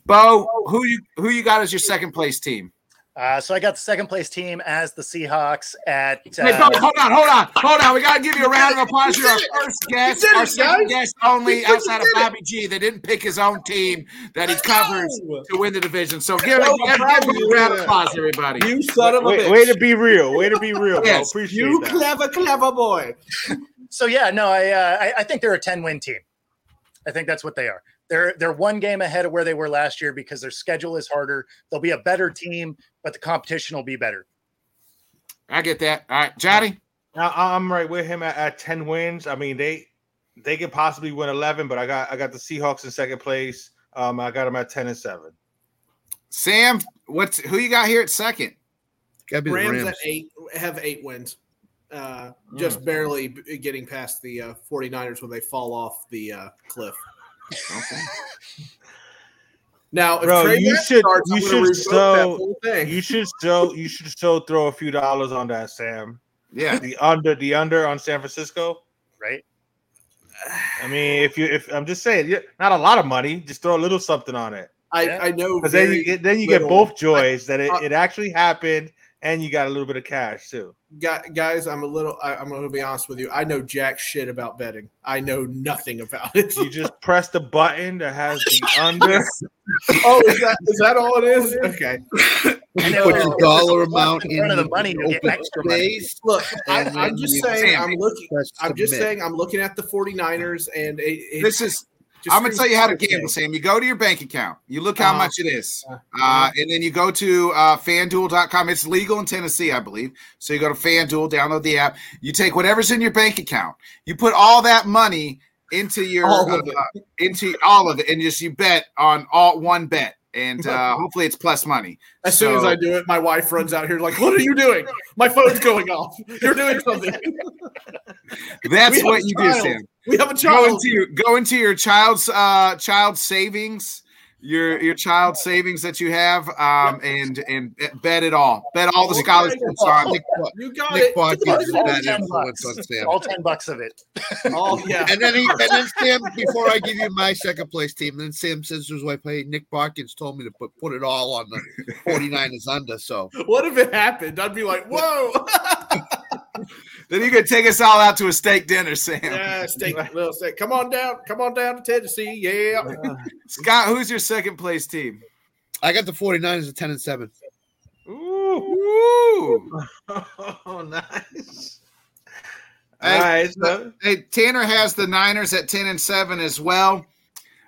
Bo, who you who you got as your second place team? Uh, so I got the second place team as the Seahawks at. Hey, Uh, Bo, hold on, hold on, hold on. We got to give you a round of applause. You're our first guest, our it, second guys. guest only outside of did it. Bobby G. They didn't pick his own team that he covers No! to win the division. So give, So give, give him a round of applause, everybody. You son of a Way, bitch. way to be real. Way to be real, Yes, bro. Appreciate you that. clever, clever boy. so yeah, no, I, uh, I I think they're a ten win team. I think that's what they are. They're they're one game ahead of where they were last year because their schedule is harder. They'll be a better team, but the competition will be better. I get that. All right, Johnny. I'm right with him at, at ten wins. I mean, they they could possibly win eleven, but I got I got the Seahawks in second place. Um, I got them at ten and seven. Sam, what's who you got here at second? Gotta be the Rams, Rams. at eight have eight wins. Uh, just barely getting past the uh, 49ers when they fall off the uh, cliff. Okay. Now, if Bro, Trey you Lance should- starts, you I'm should so- that whole thing. You should still you should still throw a few dollars on that, Sam. Yeah. The under the under on San Francisco. right? I mean, if you if I'm just saying, yeah, not a lot of money, just throw a little something on it. I, Yeah. I know. Because then you get then you get both joys that it, I- it actually happened and you got a little bit of cash too. Guys, I'm a little. I, I'm going to be honest with you. I know jack shit about betting. I know nothing about it. You just press the button that has the under. oh, is that is that all it is? Okay. And Put then the dollar there's a plus amount in in front of the the money, you get open extra money. Look, I, I'm just saying. I'm looking. I'm just saying. I'm looking at the 49ers, and it, it This is just I'm gonna tell you how to gamble, Sam. You go to your bank account, you look how Uh-huh. much it is, Uh, uh, and then you go to uh, FanDuel.com. It's legal in Tennessee, I believe. So you go to FanDuel, download the app. You take whatever's in your bank account. You put all that money into your All uh, into all of it, and just you bet on all one bet, and uh, hopefully it's plus money. As soon as I do it, my wife runs out here like, "What are you doing? My phone's going off. You're doing something. That's We what you do. Sam. We have a Go child." into your go into your child's uh child savings, your your child savings that you have, um, and and bet it all. Bet all the Okay. scholarships on. Nick, You got Nick it. Watkins is a 10 influence bucks. on Sam. All ten bucks of it. Oh yeah. And then he, and then Sam, before I give you my second place team, then Sam says to his wife, Hey, Nick Bodkins told me to put, put it all on the 49ers under. So What if it happened? I'd be like, "Whoa." Then you can take us all out to a steak dinner, Sam. yeah, steak, little steak. Come on down. Come on down to Tennessee. Yeah. Scott, who's your second place team? I got the 49ers at 10 and 7. Ooh. Ooh. Oh, nice. Hey, All right, so Hey, Tanner has the Niners at 10 and 7 as well.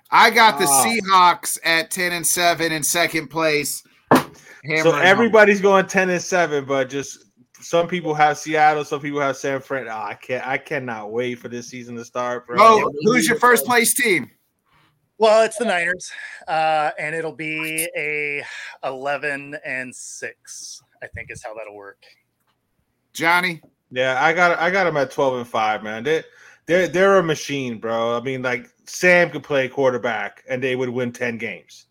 I got the Ah. Seahawks at 10 and 7 in second place. so Hammering home. everybody's going ten and seven, but just some people have Seattle, some people have San Fran. Oh, I can't, I cannot wait for this season to start, bro. Oh, who's your first place team? Well, it's the Niners, uh, and it'll be a eleven and six. I think is how that'll work. Johnny? Yeah, I got I got them at twelve and five, man. They they're they're a machine, bro. I mean, like Sam could play quarterback and they would win ten games.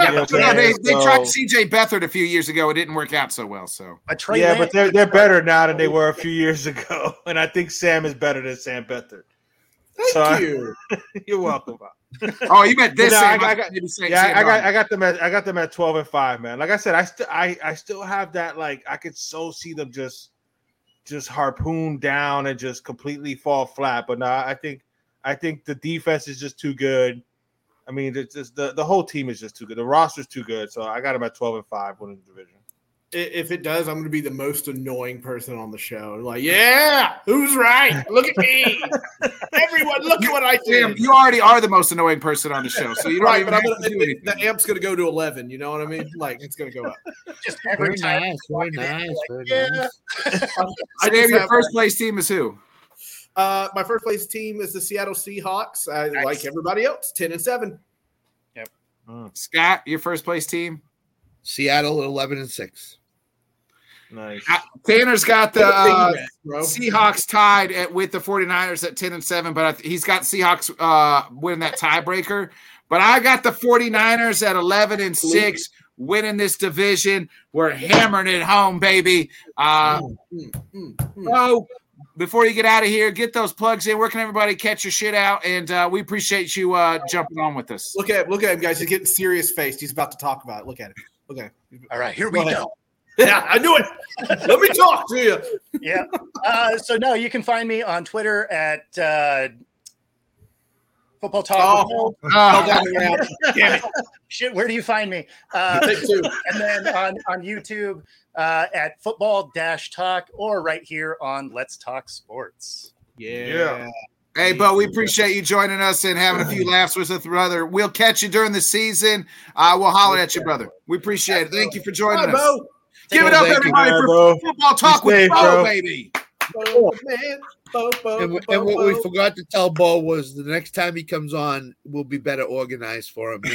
Yeah, You but, Yeah, I'm they, saying? they tried CJ Beathard a few years ago. It didn't work out so well. So but Trey yeah, Lance, but they're they're better now than they were a few years ago, and I think Sam is better than Sam Beathard. Thank So I- you. You're welcome. Oh, you meant this No, Sam. I- I I got- Sam- Yeah, Sam I got I got them at I got them at twelve and five, man. Like I said, I still I I still have that like I could so see them just just harpoon down and just completely fall flat. But no, I think I think the defense is just too good. I mean, it's just the, the whole team is just too good. The roster's too good. So I got them at twelve and five winning the division. If it does, I'm going to be the most annoying person on the show. Like, yeah, who's right? Look at me. Everyone, look at what I Sam, did. you already are the most annoying person on the show, so you don't right, even but I'm have gonna, to do it- anything. the amp's going to go to 11. You know what I mean? Like, it's going to go up. just every time. very nice. Very Yeah. nice. I Sam, just your have- first place team is who? Uh, my first place team is the Seattle Seahawks. I Nice. like everybody else, 10 and 7. Yep. Scott, your first place team? Seattle at 11 and 6. Nice. Uh, Tanner's got the uh, Big. Seahawks tied at, with the 49ers at 10 and 7, but I, th- he's got Seahawks uh, winning that tiebreaker. But I got the 49ers at 11 and 6, winning this division. We're hammering it home, baby. Uh, Mm, mm, mm. so before you get out of here, get those plugs in. Where can everybody catch your shit out? And uh, we appreciate you uh, jumping on with us. Look at look at him, guys. He's getting serious faced. He's about to talk about it. Look at him. Look at him. All right, here we Go ahead. go. Yeah, I knew it. Let me talk to you. yeah. Uh, so no, you can find me on Twitter at uh, Football Talk. Oh. Uh, down the ramp. Damn it. Shit, where do you find me? Uh, and then on on YouTube uh, at Football Dash Talk or right here on Let's Talk Sports. Yeah. Hey, Bo, we appreciate you joining us and having a few laughs with us, brother. We'll catch you during the season. Uh, we'll holler at you, brother. We appreciate it. Thank you for joining Hi, us. Bo. Give it up, Thank you. everybody, for bro. football talk with safe, Bo, bro. baby. Bo, man. Bo, Bo, And, Bo, and what we forgot to tell Bo was the next time he comes on, we'll be better organized for him.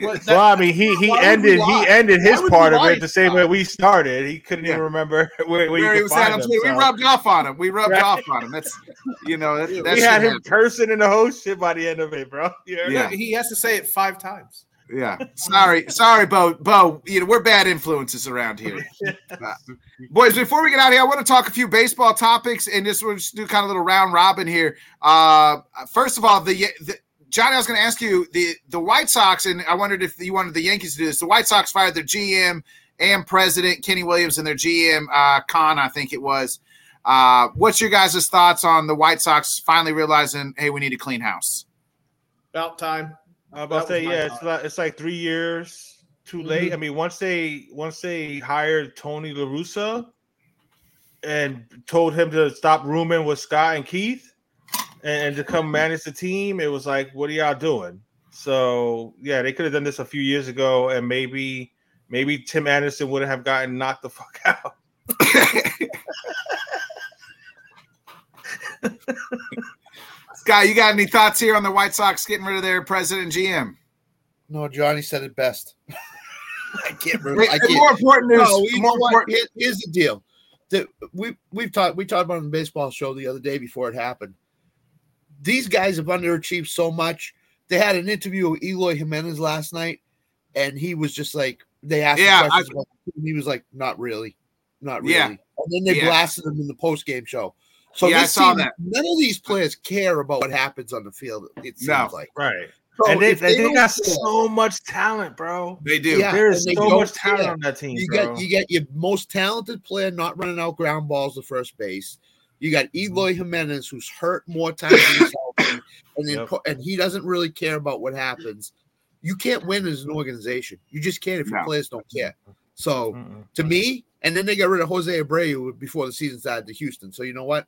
What, that- Well, I mean, he he Why would we ended he ended his part of it the same way we started. He couldn't Yeah. even remember where, where Where he was at him. Twitter. We rubbed off on him. We rubbed Right. off on him. That's you know that, that we had him happens. cursing in the whole shit by the end of it, bro. You heard Yeah. that? He has to say it five times. Yeah. Sorry, sorry, Bo. Bo, you know we're bad influences around here. Uh, boys, before we get out of here, I want to talk a few baseball topics, and just we'll just do kind of a little round robin here. Uh, first of all, the, the Johnny, I was going to ask you the the White Sox, and I wondered if you wanted the Yankees to do this. The White Sox fired their GM and president Kenny Williams and their GM uh, Hahn, I think it was. Uh, what's your guys' thoughts on the White Sox finally realizing, hey, we need a clean house? About time. I was about to say, yeah, thought. it's like, it's like three years too late. Mm-hmm. I mean, once they once they hired Tony La Russa and told him to stop rooming with Scott and Keith and, and to come manage the team, it was like, what are y'all doing? So yeah, they could have done this a few years ago, and maybe maybe Tim Anderson wouldn't have gotten knocked the fuck out. Guy, you got any thoughts here on the White Sox getting rid of their president and GM? No, Johnny said it best. I can't remember. I And can't. more important news. No, you more know important, Here- here's the deal. That we we've talked we talked about it on the baseball show the other day before it happened. These guys have underachieved so much. They had an interview with Eloy Jimenez last night, and he was just like they asked Yeah, I- questions about him, and he was like, "Not really, not really." Yeah. And then they Yeah. blasted him in the post game show. So Yeah, I saw team- that. None of these players care about what happens on the field. It seems No. like. Right. So and they, if they, got so much talent, bro. they do. Yeah. There is so much talent on that team, You bro. get you get your most talented player not running out ground balls to first base. You got mm-hmm. Eloy Jimenez who's hurt more times than he's healthy, and then Yep. and he doesn't really care about what happens. You can't win as an organization. You just can't if your No. players don't care. So Mm-mm. to me, and then they got rid of Jose Abreu before the season started to Houston. So you know what?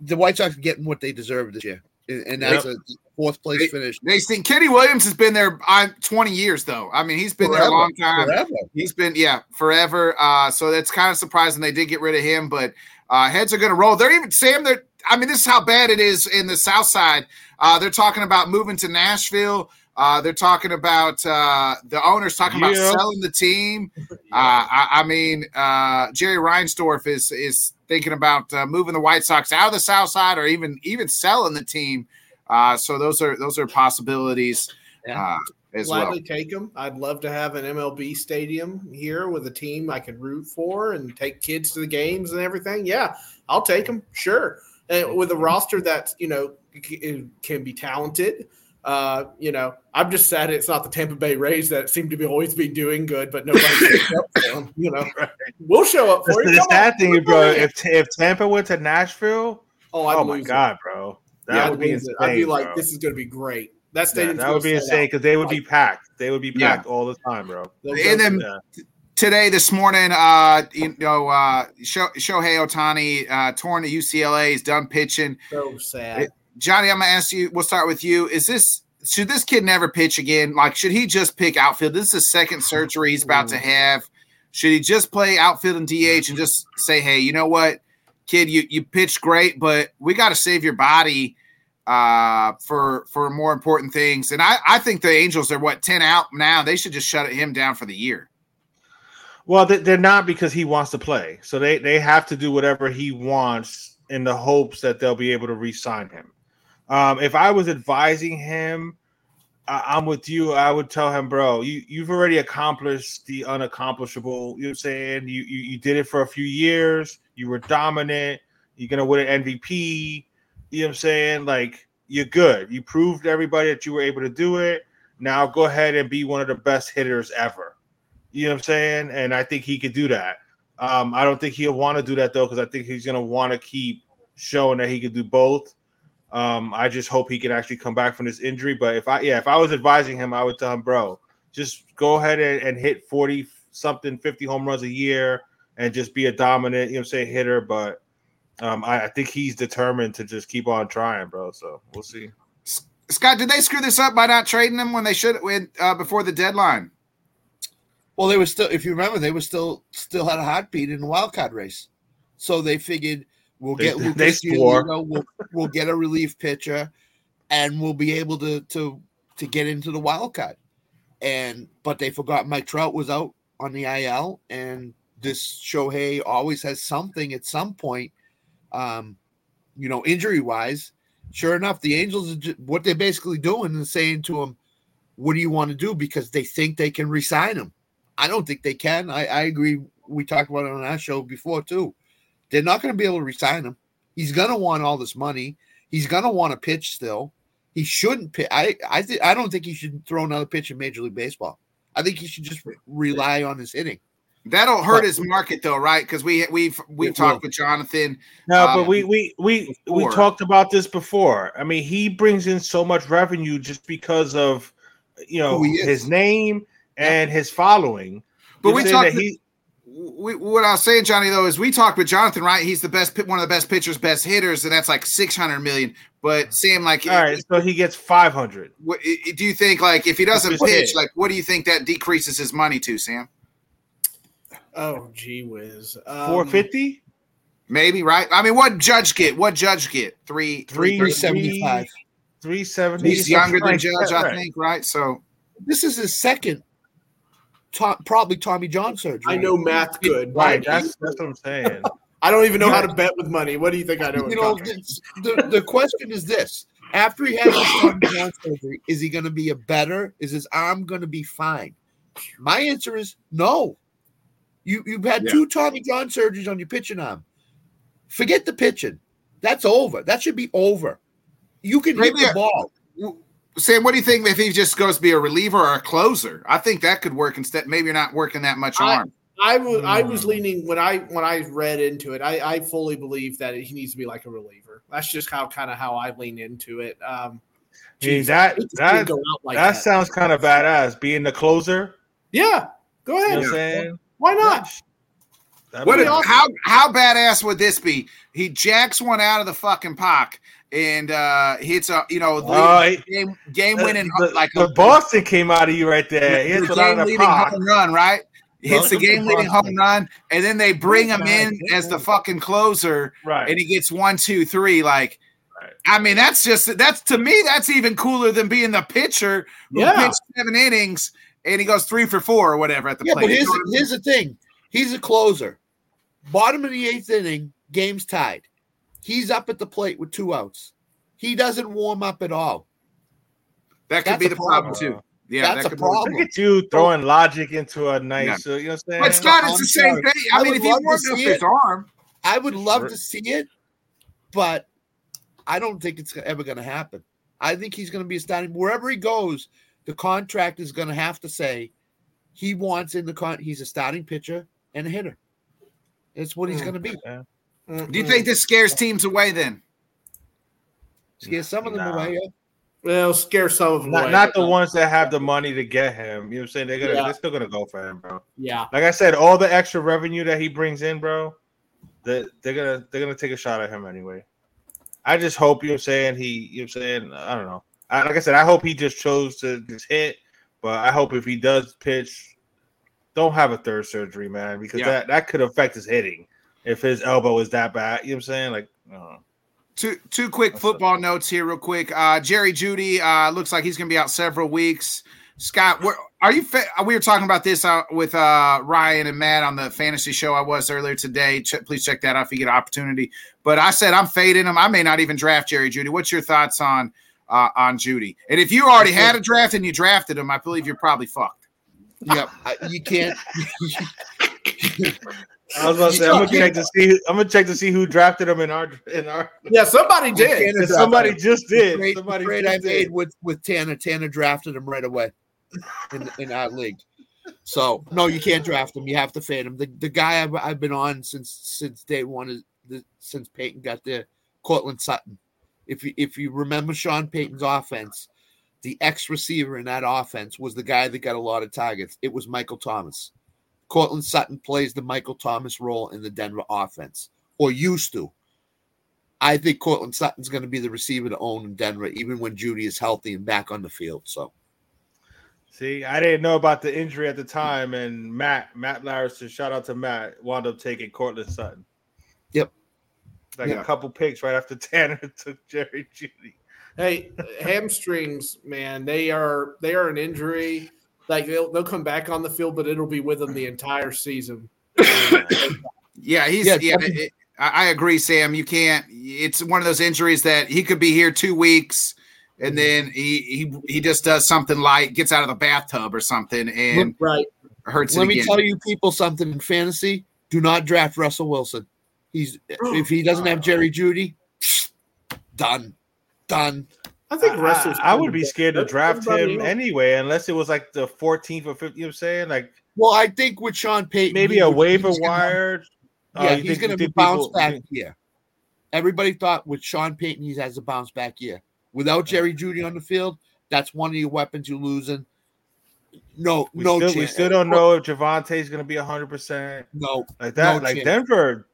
The White Sox are getting what they deserve this year, and and that's a fourth place finish. They think Kenny Williams has been there uh, 20 years, though. I mean, he's been there a long time. forever. He's been, yeah, forever. Uh, so that's kind of surprising they did get rid of him, but uh, heads are going to roll. They're even, Sam, they're, I mean, this is how bad it is in the South Side. Uh, they're talking about moving to Nashville. Uh, they're talking about uh, the owners talking about selling the team. Uh, I, I mean, uh, Jerry Reinsdorf is is thinking about uh, moving the White Sox out of the South Side, or even even selling the team. Uh, so those are those are possibilities Yeah. uh, as well. Gladly take them. I'd love to have an MLB stadium here with a team I could root for and take kids to the games and everything. Yeah, I'll take them. Sure. And with a roster that you know can be talented. Uh, you know, I'm just sad it's not the Tampa Bay Rays that seem to be always be doing good, but nobody shows up for them. You know, we'll show up for The, you. the Come sad on. thing bro, if if Tampa went to Nashville, oh, I'd oh my lose it. god, bro, that Yeah, would I'd be insane. it. I'd be like, bro. this is going to be great. That Yeah, stadium that would be insane because they would be packed. They would be Yeah. packed all the time, bro. And then Yeah. today, this morning, uh, you know, uh, Sho- Shohei Ohtani uh, torn to UCLA. He's done pitching. so sad. Johnny, I'm gonna ask you. We'll start with you. Is this should this kid never pitch again? Like, should he just pick outfield? This is the second surgery he's about to have. Should he just play outfield and DH and just say, "Hey, you know what, kid, you you pitched great, but we got to save your body uh, for for more important things." And I I think the Angels are what ten out now. They should just shut him down for the year. Well, they- they're not because he wants to play, so they they have to do whatever he wants in the hopes that they'll be able to re-sign him. Um, if I was advising him, I, I'm with you. I would tell him, bro, you you've already accomplished the unaccomplishable. You know saying? You, you you did it for a few years. You were dominant. You're gonna win an MVP. You know what I'm saying? Like you're good. You proved everybody that you were able to do it. Now go ahead and be one of the best hitters ever. You know what I'm saying? And I think he could do that. Um, I don't think he'll want to do that though, because I think he's gonna want to keep showing that he could do both. Um, I just hope he can actually come back from this injury. But if I, yeah, if I was advising him, I would tell him, bro, just go ahead and, and hit 40 something, 50 home runs a year and just be a dominant, you know what I'm saying, hitter. But um, I, I think he's determined to just keep on trying, bro. So we'll see. Scott, did they screw this up by not trading him when they should when uh, before the deadline? Well, they were still, if you remember, they were still still had a heartbeat in the wild card race. So they figured we'll They- get they Lucas swore. Giolito, we'll, we'll get a relief pitcher, and we'll be able to to to get into the wild card. And but they forgot Mike Trout was out on the IL, and this Shohei always has something at some point, um, you know, injury wise. Sure enough, the Angels what they're basically doing is saying to him, what do you want to do? Because they think they can resign him. I don't think they can. I, I agree. We talked about it on our show before too. They're not going to be able to resign him. He's going to want all this money. He's going to want to pitch still. He shouldn't pitch. I I th- I don't think he should throw another pitch in Major League Baseball. I think he should just rely on his hitting. That'll hurt his market though, right? Because we we've we've talked will. with Jonathan. No, Um, but we we we we talked about this before. I mean, he brings in so much revenue just because of you know Who he is. his name and his following. But You're we saying talked. that he we, what I was saying, Johnny, though, is we talked with Jonathan, right? He's the best, one of the best pitchers, best hitters, and that's like six hundred million. But Sam, like, all right, so he gets five hundred. what, do you think, like, if he doesn't pitch, hit. like, what do you think that decreases his money to, Sam? Oh, gee whiz. Um, Four fifty? Maybe, right? I mean, what Judge get? What Judge get? Three, three seventy five, three seventy. He's younger than Judge, I think, right? So This is his second, to- probably Tommy John surgery. I know math good. Right, that's that's what I'm saying. I don't even know how to bet with money. What do you think I know? You know, it's- the, the question is this: After he has his Tommy John surgery, is he going to be a better? Is his arm going to be fine? My answer is no. You you've had Yeah. two Tommy John surgeries on your pitching arm. Forget the pitching. That's over. That should be over. You can Maybe hit a- the ball. Sam, what do you think if he just goes to be a reliever or a closer? I think that could work instead. Maybe you're not working that much I- arm. I was I was leaning when I when I read into it. I, I fully believe that he needs to be like a reliever. That's just how kind of how I lean into it. Um, I mean, geez, that I hate to see that him go out like that sounds kind of badass. Being the closer, Yeah, go you know ahead. what I'm saying? Why not? That'd What awesome. how how badass would this be? He jacks one out of the fucking pock and uh hits a you know Oh, he- game game winning the, like the a Boston came out of you right there. He the hits one out game leading park. home run, right? Hits the Welcome to game leading home run, and then they bring him in as the fucking closer, Right. and he gets one, two, three. Like, Right. I mean, that's just that's to me, that's even cooler than being the pitcher who Yeah. pitched seven innings and he goes three for four or whatever at the Yeah, plate. but here's, You know what I mean? here's the thing. He's a closer. Bottom of the eighth inning, game's tied. He's up at the plate with two outs. He doesn't warm up at all. that could that's be the problem, problem. too. Yeah, That's that a could be- problem. Look at you throwing logic into a nice, uh, you know what I'm saying? But Scott, it's I'm the same sorry. thing. I, I mean, if he love to warmed up see his arm, I would love Sure. to see it, but I don't think it's ever going to happen. I think he's going to be a starting wherever he goes. The contract is going to have to say he wants in the con. He's a starting pitcher and a hitter. It's what he's Mm. going to be. Do you think this scares teams away then? Scare some of them Nah. away. yeah. Well, scare some of them Not, away. not the ones that have the money to get him. You know what I'm saying? They're gonna Yeah. they're still gonna go for him, bro. Yeah, Like I said, all the extra revenue that he brings in, bro, that they're gonna they're gonna take a shot at him anyway. I just hope you know what I'm saying he you know what I'm saying I don't know. I, like I said, I hope he just chose to just hit, but I hope if he does pitch, don't have a third surgery, man, because Yeah. that, that could affect his hitting if his elbow is that bad. You know what I'm saying? Like, I. Two two quick What's football notes here, real quick. Uh, Jerry Jeudy uh, looks like he's going to be out several weeks. Scott, where, are you? Fa- we were talking about this uh, with uh, Ryan and Matt on the fantasy show I was earlier today. Ch- please check that out if you get an opportunity. But I said I'm fading him. I may not even draft Jerry Jeudy. What's your thoughts on uh, on Jeudy? And if you already had a draft and you drafted him, I believe you're probably fucked. Yep. You can't. I was about to say I'm gonna check to see I'm gonna check to see who drafted him in our in our. yeah. Somebody did. Somebody just did. the Somebody just I made did. with with Tana. Tanner drafted him right away in, in our league. So no, you can't draft him. You have to fade him. The the guy I've, I've been on since since day one is the, since Payton got there, Courtland Sutton. If you if you remember Sean Payton's offense, the ex receiver in that offense was the guy that got a lot of targets. It was Michael Thomas. Courtland Sutton plays the Michael Thomas role in the Denver offense, or used to. I think Courtland Sutton's going to be the receiver to own in Denver, even when Jeudy is healthy and back on the field. So See, I didn't know about the injury at the time, and Matt Matt Larison, shout out to Matt, wound up taking Courtland Sutton. Yep. Like Yeah. a couple picks right after Tanner took Jerry Jeudy. Hey, hamstrings, man, they are they are an injury. Like they'll they'll come back on the field, but it'll be with them the entire season. Yeah, he's Yeah, yeah. it- I I agree, Sam. You can't. It's one of those injuries that he could be here two weeks, and mm-hmm. then he he he just does something like gets out of the bathtub or something and right. hurts it Let me again. tell you people something in fantasy. Do not draft Russell Wilson. He's if he doesn't have Jerry Jeudy, done, done. I think I, I- I would be scared to draft Everybody him else- anyway, unless it was like the 14th or 15th. You know what I'm saying? Like Well, I think with Sean Payton, maybe a would- waiver he's wire. Yeah, oh, you he's going to think bounce people- back. Yeah, everybody thought with Sean Payton he has a bounce back year. Without Jerry Jeudy on the field, that's one of your weapons you're losing. No, We, no still, chance. we still don't know if Javonte's going to be 100% No, like that. No like chance. Denver,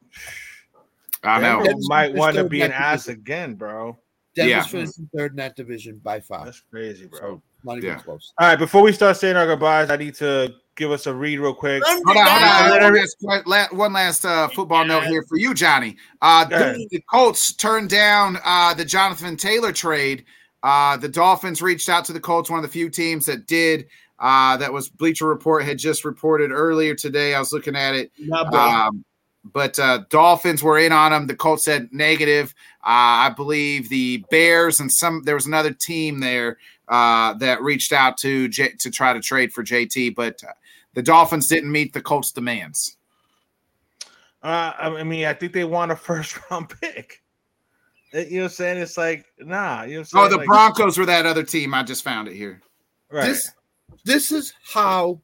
I know. Denver might want to be an ass again, bro. Denver's Yeah. finishing third in that division by far. That's crazy, bro. So not even Yeah. close. All right, before we start saying our goodbyes, I need to give us a read real quick. Hold on, hold on. One last, la- one last uh, football note here for you, Johnny. Uh, the, the Colts turned down uh, the Jonathan Taylor trade. Uh, the Dolphins reached out to the Colts, one of the few teams that did. Uh, that was Bleacher Report had just reported earlier today. I was looking at it. Not bad. Um, but uh, Dolphins were in on him. The Colts said negative. Uh, I believe the Bears and some there was another team there uh, that reached out to J, to try to trade for JT, but uh, the Dolphins didn't meet the Colts' demands. Uh, I mean, I think they want a first round pick. Uh, You know what I'm saying? It's like, nah. You know what I'm saying? Oh, the Like, Broncos were that other team. I just found it here. Right. This this is how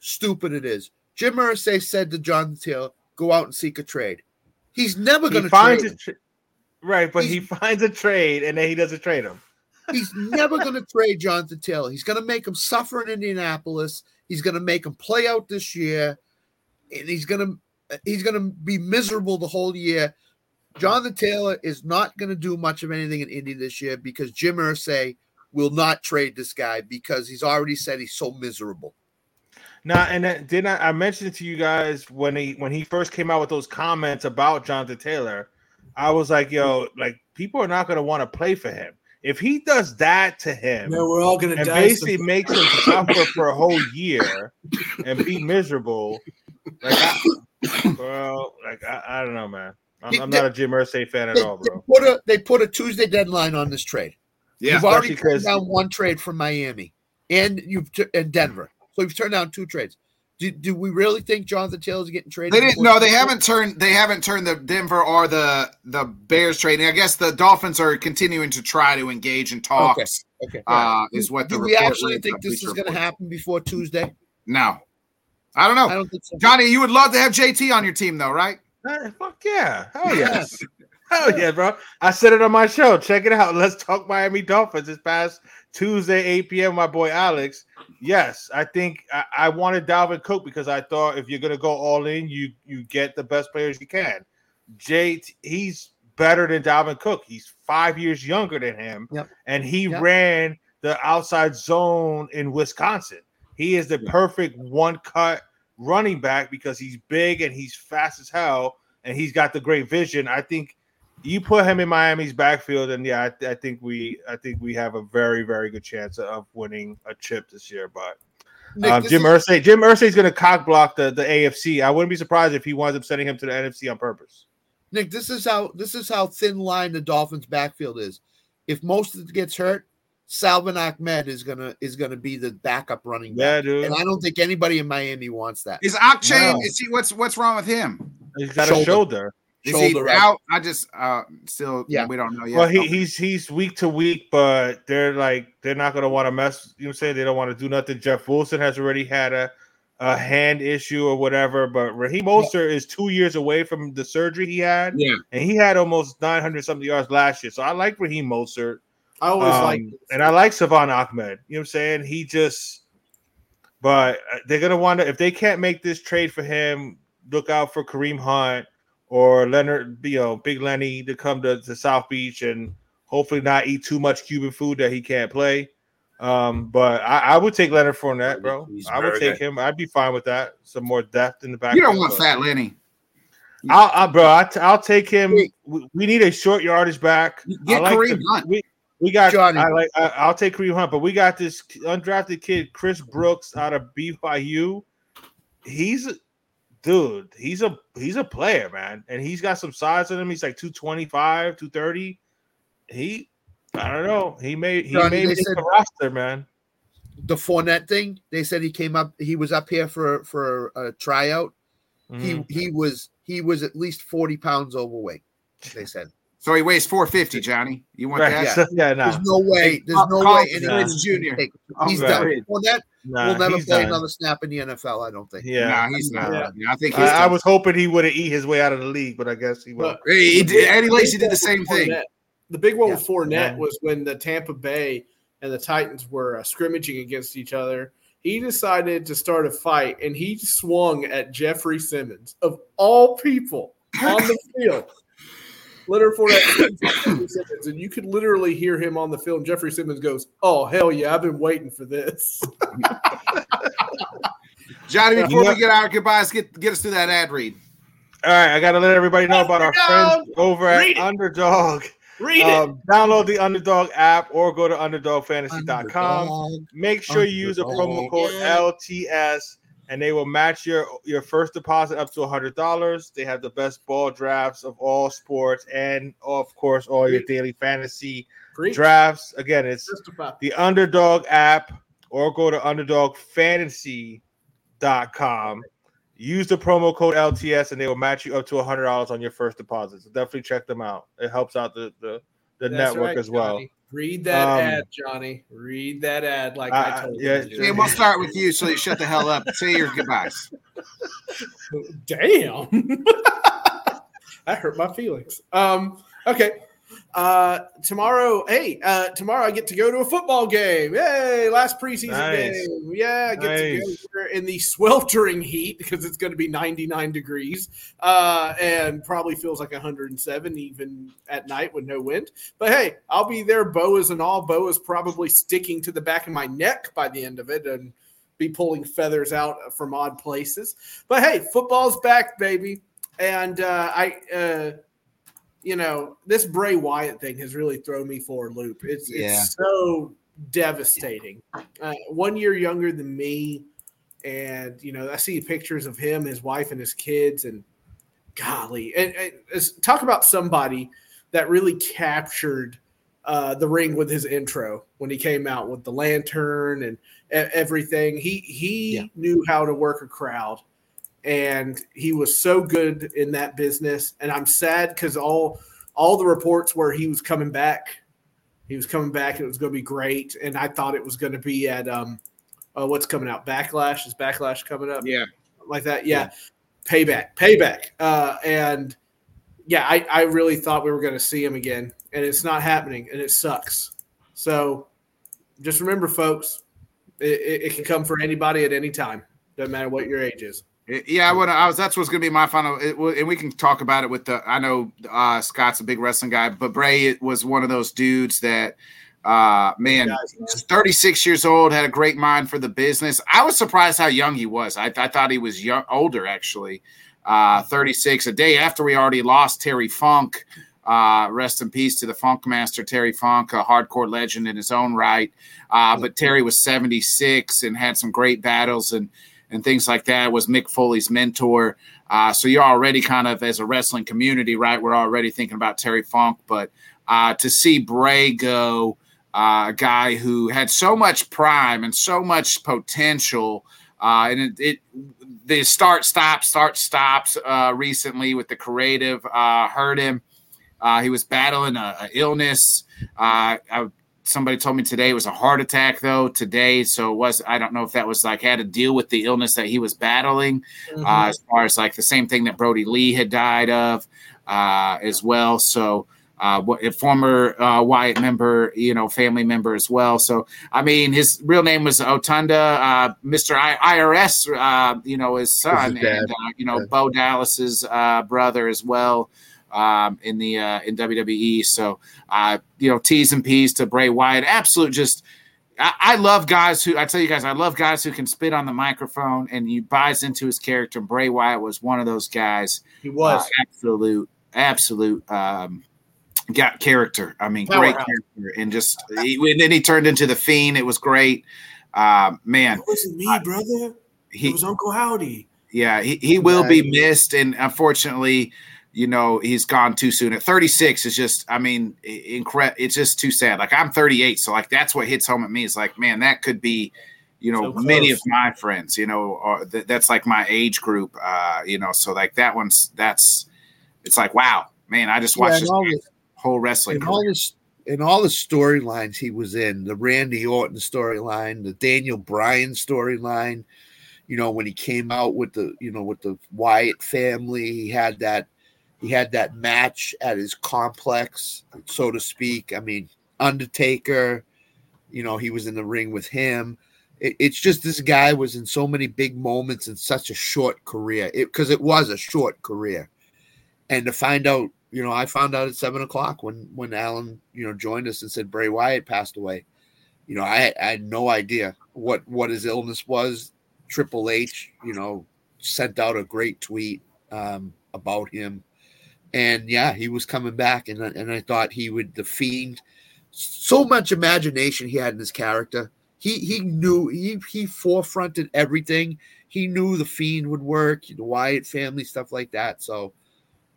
stupid it is. Jim Irsay said to John Taylor, "Go out and seek a trade." He's never going to trade. a tra- right, but he finds a trade and then he doesn't trade him. He's never going to trade Jonathan Taylor. He's going to make him suffer in Indianapolis. He's going to make him play out this year, and he's going to he's going to be miserable the whole year. Jonathan Taylor is not going to do much of anything in Indy this year because Jim Irsay will not trade this guy because he's already said he's so miserable. Now, and then, didn't I, I mentioned to you guys when he when he first came out with those comments about Jonathan Taylor, I was like, yo, like people are not going to want to play for him if he does that to him. No, we're all gonna and die. basically makes him suffer for a whole year and be miserable. Like, I, bro, like I, I don't know, man. I'm, I'm not a Jim Irsay fan at They, all, they bro. put a they put a Tuesday deadline on this trade. Yeah, you've already especially 'cause- turned down one trade from Miami, and you've t- and Denver. So you've turned down two trades. Do, do we really think Jonathan Taylor's getting traded? They didn't. No, they haven't turned. They haven't turned the Denver or the the Bears trading. I guess the Dolphins are continuing to try to engage in talks. Okay. Uh, is what the do we actually think this is going to happen before Tuesday? No, I don't know. I don't think so. Johnny, you would love to have JT on your team, though, right? Hey, fuck yeah. Hell yes. Hell yeah, bro. I said it on my show. Check it out. Let's talk Miami Dolphins this past Tuesday, 8 p.m. My boy Alex. Yes, I think I, I wanted Dalvin Cook because I thought if you're gonna go all in, you you get the best players you can. Jay, he's better than Dalvin Cook. He's five years younger than him, Yep. and he Yep. ran the outside zone in Wisconsin. He is the perfect one cut running back because he's big and he's fast as hell, and he's got the great vision. I think you put him in Miami's backfield, and yeah, I, I think we I think we have a very very good chance of winning a chip this year. But Nick, um, this Jim is- Irsay, Jim Irsay's going to cock block the the AFC. I wouldn't be surprised if he winds up sending him to the NFC on purpose. Nick, this is how this is how thin line the Dolphins' backfield is. If most of it gets hurt, Salvon Ahmed is gonna is gonna be the backup running Yeah, back, dude. and I don't think anybody in Miami wants that. Is Achane? No. Is he? What's what's wrong with him? He's got Shoulder. a shoulder. Is Shoulder he out. out? I just uh still Yeah. we don't know yet. Well, he, he's he's week to week, but they're like they're not gonna want to mess. You know, what I'm saying they don't want to do nothing. Jeff Wilson has already had a a hand issue or whatever, but Raheem Mostert is two years away from the surgery he had, Yeah. and he had almost 900 something yards last year. So I like Raheem Mostert. I always Um, like and I like Salvon Ahmed. You know what I'm saying? He just, but uh, they're gonna want to if they can't make this trade for him, look out for Kareem Hunt or Leonard, you know, Big Lenny to come to, to South Beach and hopefully not eat too much Cuban food that he can't play. Um, but I, I would take Leonard Fournette, bro. He's I would very take him. I'd be fine with that. Some more depth in the back. you don't want Fat Lenny. I'll, I'll bro. I'll, take him. We, we need a short yardage back. Get I like Kareem the- Hunt. We, we got. Johnny. I like. I, I'll take Kareem Hunt, but we got this undrafted kid, Chris Brooks, out of BYU. He's, dude. He's a he's a player, man, and he's got some size on him. He's like two twenty five, two thirty. He I don't know. He made he Johnny, make said- the roster, man. The Fournette thing. They said he came up. He was up here for for a tryout. Mhm. He he was he was at least forty pounds overweight. They said So he weighs 450, Johnny. You want right. that? yeah. so- yeah, nah, there's no way. There's no Carl way. Fritz anyone Jr.. can take- Oh, He's right. done. that. nah, will never play done. another snap in the NFL. I don't think. Yeah, No, he's not. Yeah. Yeah, I think he's I, I was hoping he would have eat his way out of the league, but I guess he will. Look, He, he did, Eddie Lacy did the same thing. The big one Yeah. with Fournette Yeah. was when the Tampa Bay and the Titans were uh, scrimmaging against each other. He decided to start a fight, and he swung at Jeffrey Simmons of all people on the field. Leonard Fournette swings Jeffrey Simmons, and you could literally hear him on the film. Jeffrey Simmons goes, "Oh hell yeah, I've been waiting for this." Johnny, before You we get our goodbyes, get get us through that ad read. All right, I got to let everybody know about our friends over at Read it. Underdog. Read Um, download the Underdog app or go to underdogfantasy.com. Underdog. Make sure you use a promo Underdog. code LTS and they will match your your first deposit up to $100. They have the best ball drafts of all sports and of course all your daily fantasy drafts. Again, it's the Underdog app or go to underdogfantasy.com. Use the promo code LTS and they will match you up to $100 on your first deposit. So definitely check them out. It helps out the the, the network right, as well. Johnny. Read that Um, ad, Johnny. Read that ad like I Uh, told yeah, you. to. And we'll start with you, so you shut the hell up. Say your goodbyes. Damn. that hurt my feelings. Um, okay. Uh tomorrow, hey, uh tomorrow I get to go to a football game. Yay, last preseason Nice. game. Yeah, I get to go in the sweltering heat because it's going to be 99 degrees uh and probably feels like 107 even at night with no wind. But hey, I'll be there boas and all. Boas probably sticking to the back of my neck by the end of it and be pulling feathers out from odd places. But hey, football's back, baby. And uh, I, uh, you know, this Bray Wyatt thing has really thrown me for a loop. It's, Yeah. it's so devastating. Uh, one year younger than me. And, you know, I see pictures of him, his wife, and his kids. And golly, and, and talk about somebody that really captured uh, the ring with his intro when he came out with the lantern and everything. He he Yeah. knew how to work a crowd, and he was so good in that business. And I'm sad because all all the reports where he was coming back, he was coming back, and it was going to be great. And I thought it was going to be at um, uh, what's coming out? Backlash is Backlash coming up? Yeah. like that. Yeah, payback, payback. Uh, and yeah, I, I really thought we were going to see him again, and it's not happening, and it sucks. So just remember, folks, it, it, it can come for anybody at any time. Doesn't matter what your age is. Yeah, I would. I was. That's what's going to be my final. It, and we can talk about it with the. I know uh, Scott's a big wrestling guy, but Bray was one of those dudes that, uh, man, Guys, man. 36 years old, had a great mind for the business. I was surprised how young he was. I, I thought he was young, older actually. Uh, 36, a day after we already lost Terry Funk. Uh, rest in peace to the Funk Master Terry Funk, a hardcore legend in his own right. Uh, but Terry was 76 and had some great battles and and things like that. Was Mick Foley's mentor. Uh, so you're already kind of as a wrestling community, right? We're already thinking about Terry Funk, but uh, to see Bray go, uh, a guy who had so much prime and so much potential, uh, and it, it the start stop start stops uh, recently with the creative uh, hurt him. Uh, he was battling a, illness. Uh, I, somebody told me today it was a heart attack though today, so it was I don't know if that was like had to deal with the illness that he was battling uh, as far as like the same thing that Brodie Lee had died of uh, as well. So uh, a former uh, Wyatt member, you know, family member as well. So I mean, his real name was Rotunda, uh, Mr. I- IRS, uh, you know, his son, his and uh, you know, Yeah. Bo Dallas's uh, brother as well. Um, in the uh, in WWE, so uh, you know, T's and P's to Bray Wyatt, absolute just I, I love guys who I tell you guys, I love guys who can spit on the microphone and he buys into his character. Bray Wyatt was one of those guys. He was. Uh, absolute, absolute um, got character. I mean, great Powerhouse. character, and just he, and then he turned into the fiend. It was great. Um, man, it wasn't me, brother. he it was Uncle Howdy. yeah, he, he will be missed, and unfortunately, you know, he's gone too soon. At 36 is just, I mean, incredible. It's just too sad. Like I'm 38, so like that's what hits home at me. Is like, man, that could be, you know, So many of my friends, you know, or th- that's like my age group, uh, you know. So like that one's that's, it's like, wow, man, I just watched and this the- whole wrestling. in all this in all the storylines he was in, the Randy Orton storyline, the Daniel Bryan storyline, you know, when he came out with the, you know, with the Wyatt family, he had that he had that match at his complex, so to speak. I mean, Undertaker, you know, he was in the ring with him. It, it's just this guy was in so many big moments in such a short career. It because it was a short career. And to find out you know, I found out at seven o'clock when when Alan, you know, joined us and said Bray Wyatt passed away. You know, I, I had no idea what what his illness was. Triple H, you know, sent out a great tweet um, about him, and yeah, he was coming back, and I- and I thought he would the fiend. So much imagination he had in his character. He he knew he he forefronted everything. He knew the fiend would work, the Wyatt family stuff like that. So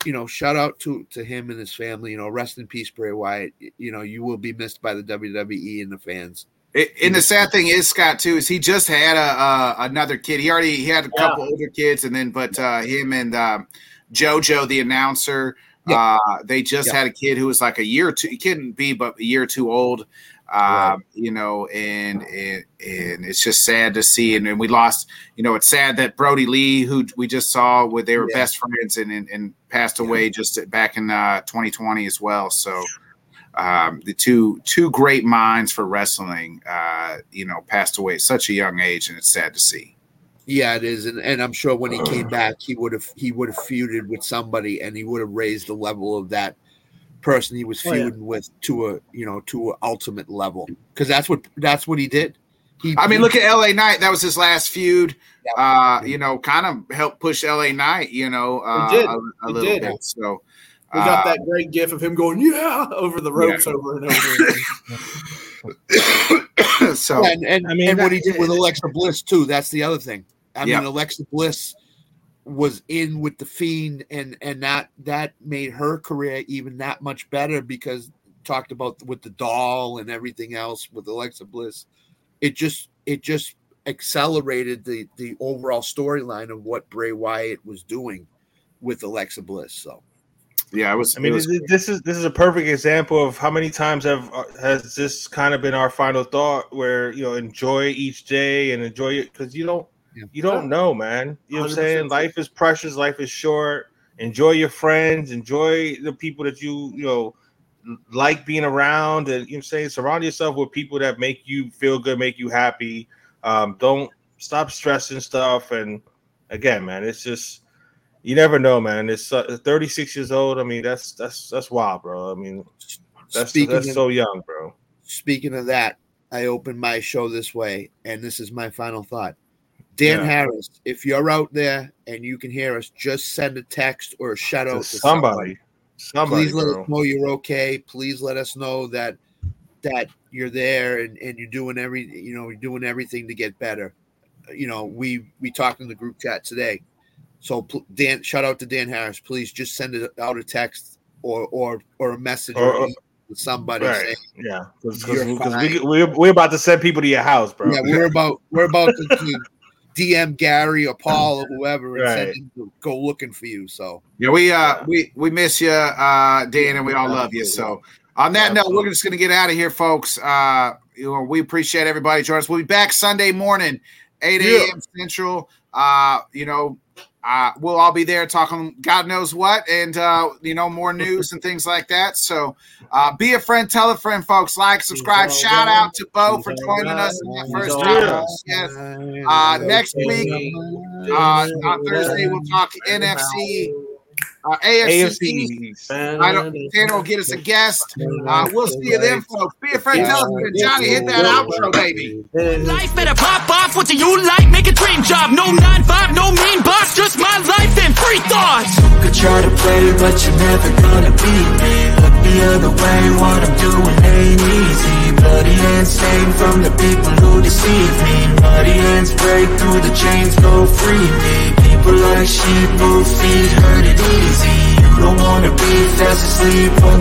you know, shout out to to him and his family. You know, rest in peace, Bray Wyatt. You know, you will be missed by the WWE and the fans. It, and the sad thing is, Scott, too, is he just had a uh, another kid. He already he had a Yeah. couple older kids, and then but uh, him and um, JoJo, the announcer, Yeah. uh, they just Yeah. had a kid who was like a year or two. He couldn't be, but a year or two old. Um, Right. You know, and, and and it's just sad to see. And, and we lost. You know, it's sad that Brodie Lee, who we just saw, with they were Yeah. best friends, and and, and passed away just back in uh, 2020 as well. So um, the two two great minds for wrestling, uh, you know, passed away at such a young age, and it's sad to see. Yeah, it is, and, and I'm sure when he came back, he would have he would have feuded with somebody, and he would have raised the level of that person he was Oh, yeah. feuding with to a you know to an ultimate level because that's what that's what he did. He, I mean, he- look at LA Knight; that was his last feud. Yeah. Uh, you know, kind of helped push LA Knight. You know, uh, did. a, a little did. bit. So We got uh, that great gif of him going, yeah, over the ropes over and over. again. so and and, I mean, and what he that- did with Alexa Bliss too. That's the other thing. I Yeah. mean, Alexa Bliss was in with the Fiend, and and that that made her career even that much better because talked about with the doll and everything else with Alexa Bliss. It just it just accelerated the the overall storyline of what Bray Wyatt was doing with Alexa Bliss. So yeah, I was. I mean, was this, this is this is a perfect example of how many times have uh, has this kind of been our final thought, where you know enjoy each day and enjoy it because you don't Yeah. you don't know, man. You know what I'm saying? Life is precious. Life is short. Enjoy your friends. Enjoy the people that you you know like being around, and you know what I'm saying surround yourself with people that make you feel good, make you happy. Um, don't stop stressing stuff. And again, man, it's just you never know, man. It's uh, 36 years old. I mean, that's that's that's wild, bro. I mean, that's speaking that's of, so young, bro. speaking of that, I opened my show this way, and this is my final thought. Dan Yeah. Harris, if you're out there and you can hear us, just send a text or a shout out To to somebody, somebody, Please let bro. us know you're okay. Please let us know that that you're there and, and you're doing every you know you're doing everything to get better. You know, we we talked in the group chat today. So Dan, shout out to Dan Harris. Please just send it out a text or or or a message Or- or, or- email to somebody Right. saying, Yeah, because we we're we're about to send people to your house, bro. Yeah, we're about we're about to DM Gary or Paul or whoever and send Right. him to go looking for you. So Yeah, we uh we we miss you, uh, Dan, and we all love you. So on that note, we're just gonna get out of here, folks. Uh, you know, we appreciate everybody joining us. We'll be back Sunday morning, eight Yeah. a.m. Central. Uh, you know, uh, we'll all be there talking God knows what, and uh, you know, more news and things like that. So, uh, be a friend, tell a friend, folks. Like, subscribe. Shout out to Bo for joining us in that first all time. Yes. Uh, next week, uh, on Thursday, we'll talk NFC, uh, AFC. AFC. I don't. Tanner will get us a guest. Uh, we'll see you then, folks. Be a friend, tell a friend. Johnny, hit that outro, baby. Life better pop off. What do you like? Make a dream job. No nine five, no mean boss. Just my life and free thoughts. Could try to play, but you're never gonna beat me. Look the other way, what I'm doing ain't easy. Bloody hands stained from the people who deceive me. Muddy hands break through the chains, go free me. People like sheep, move feet, hurt it easy. You don't wanna be fast asleep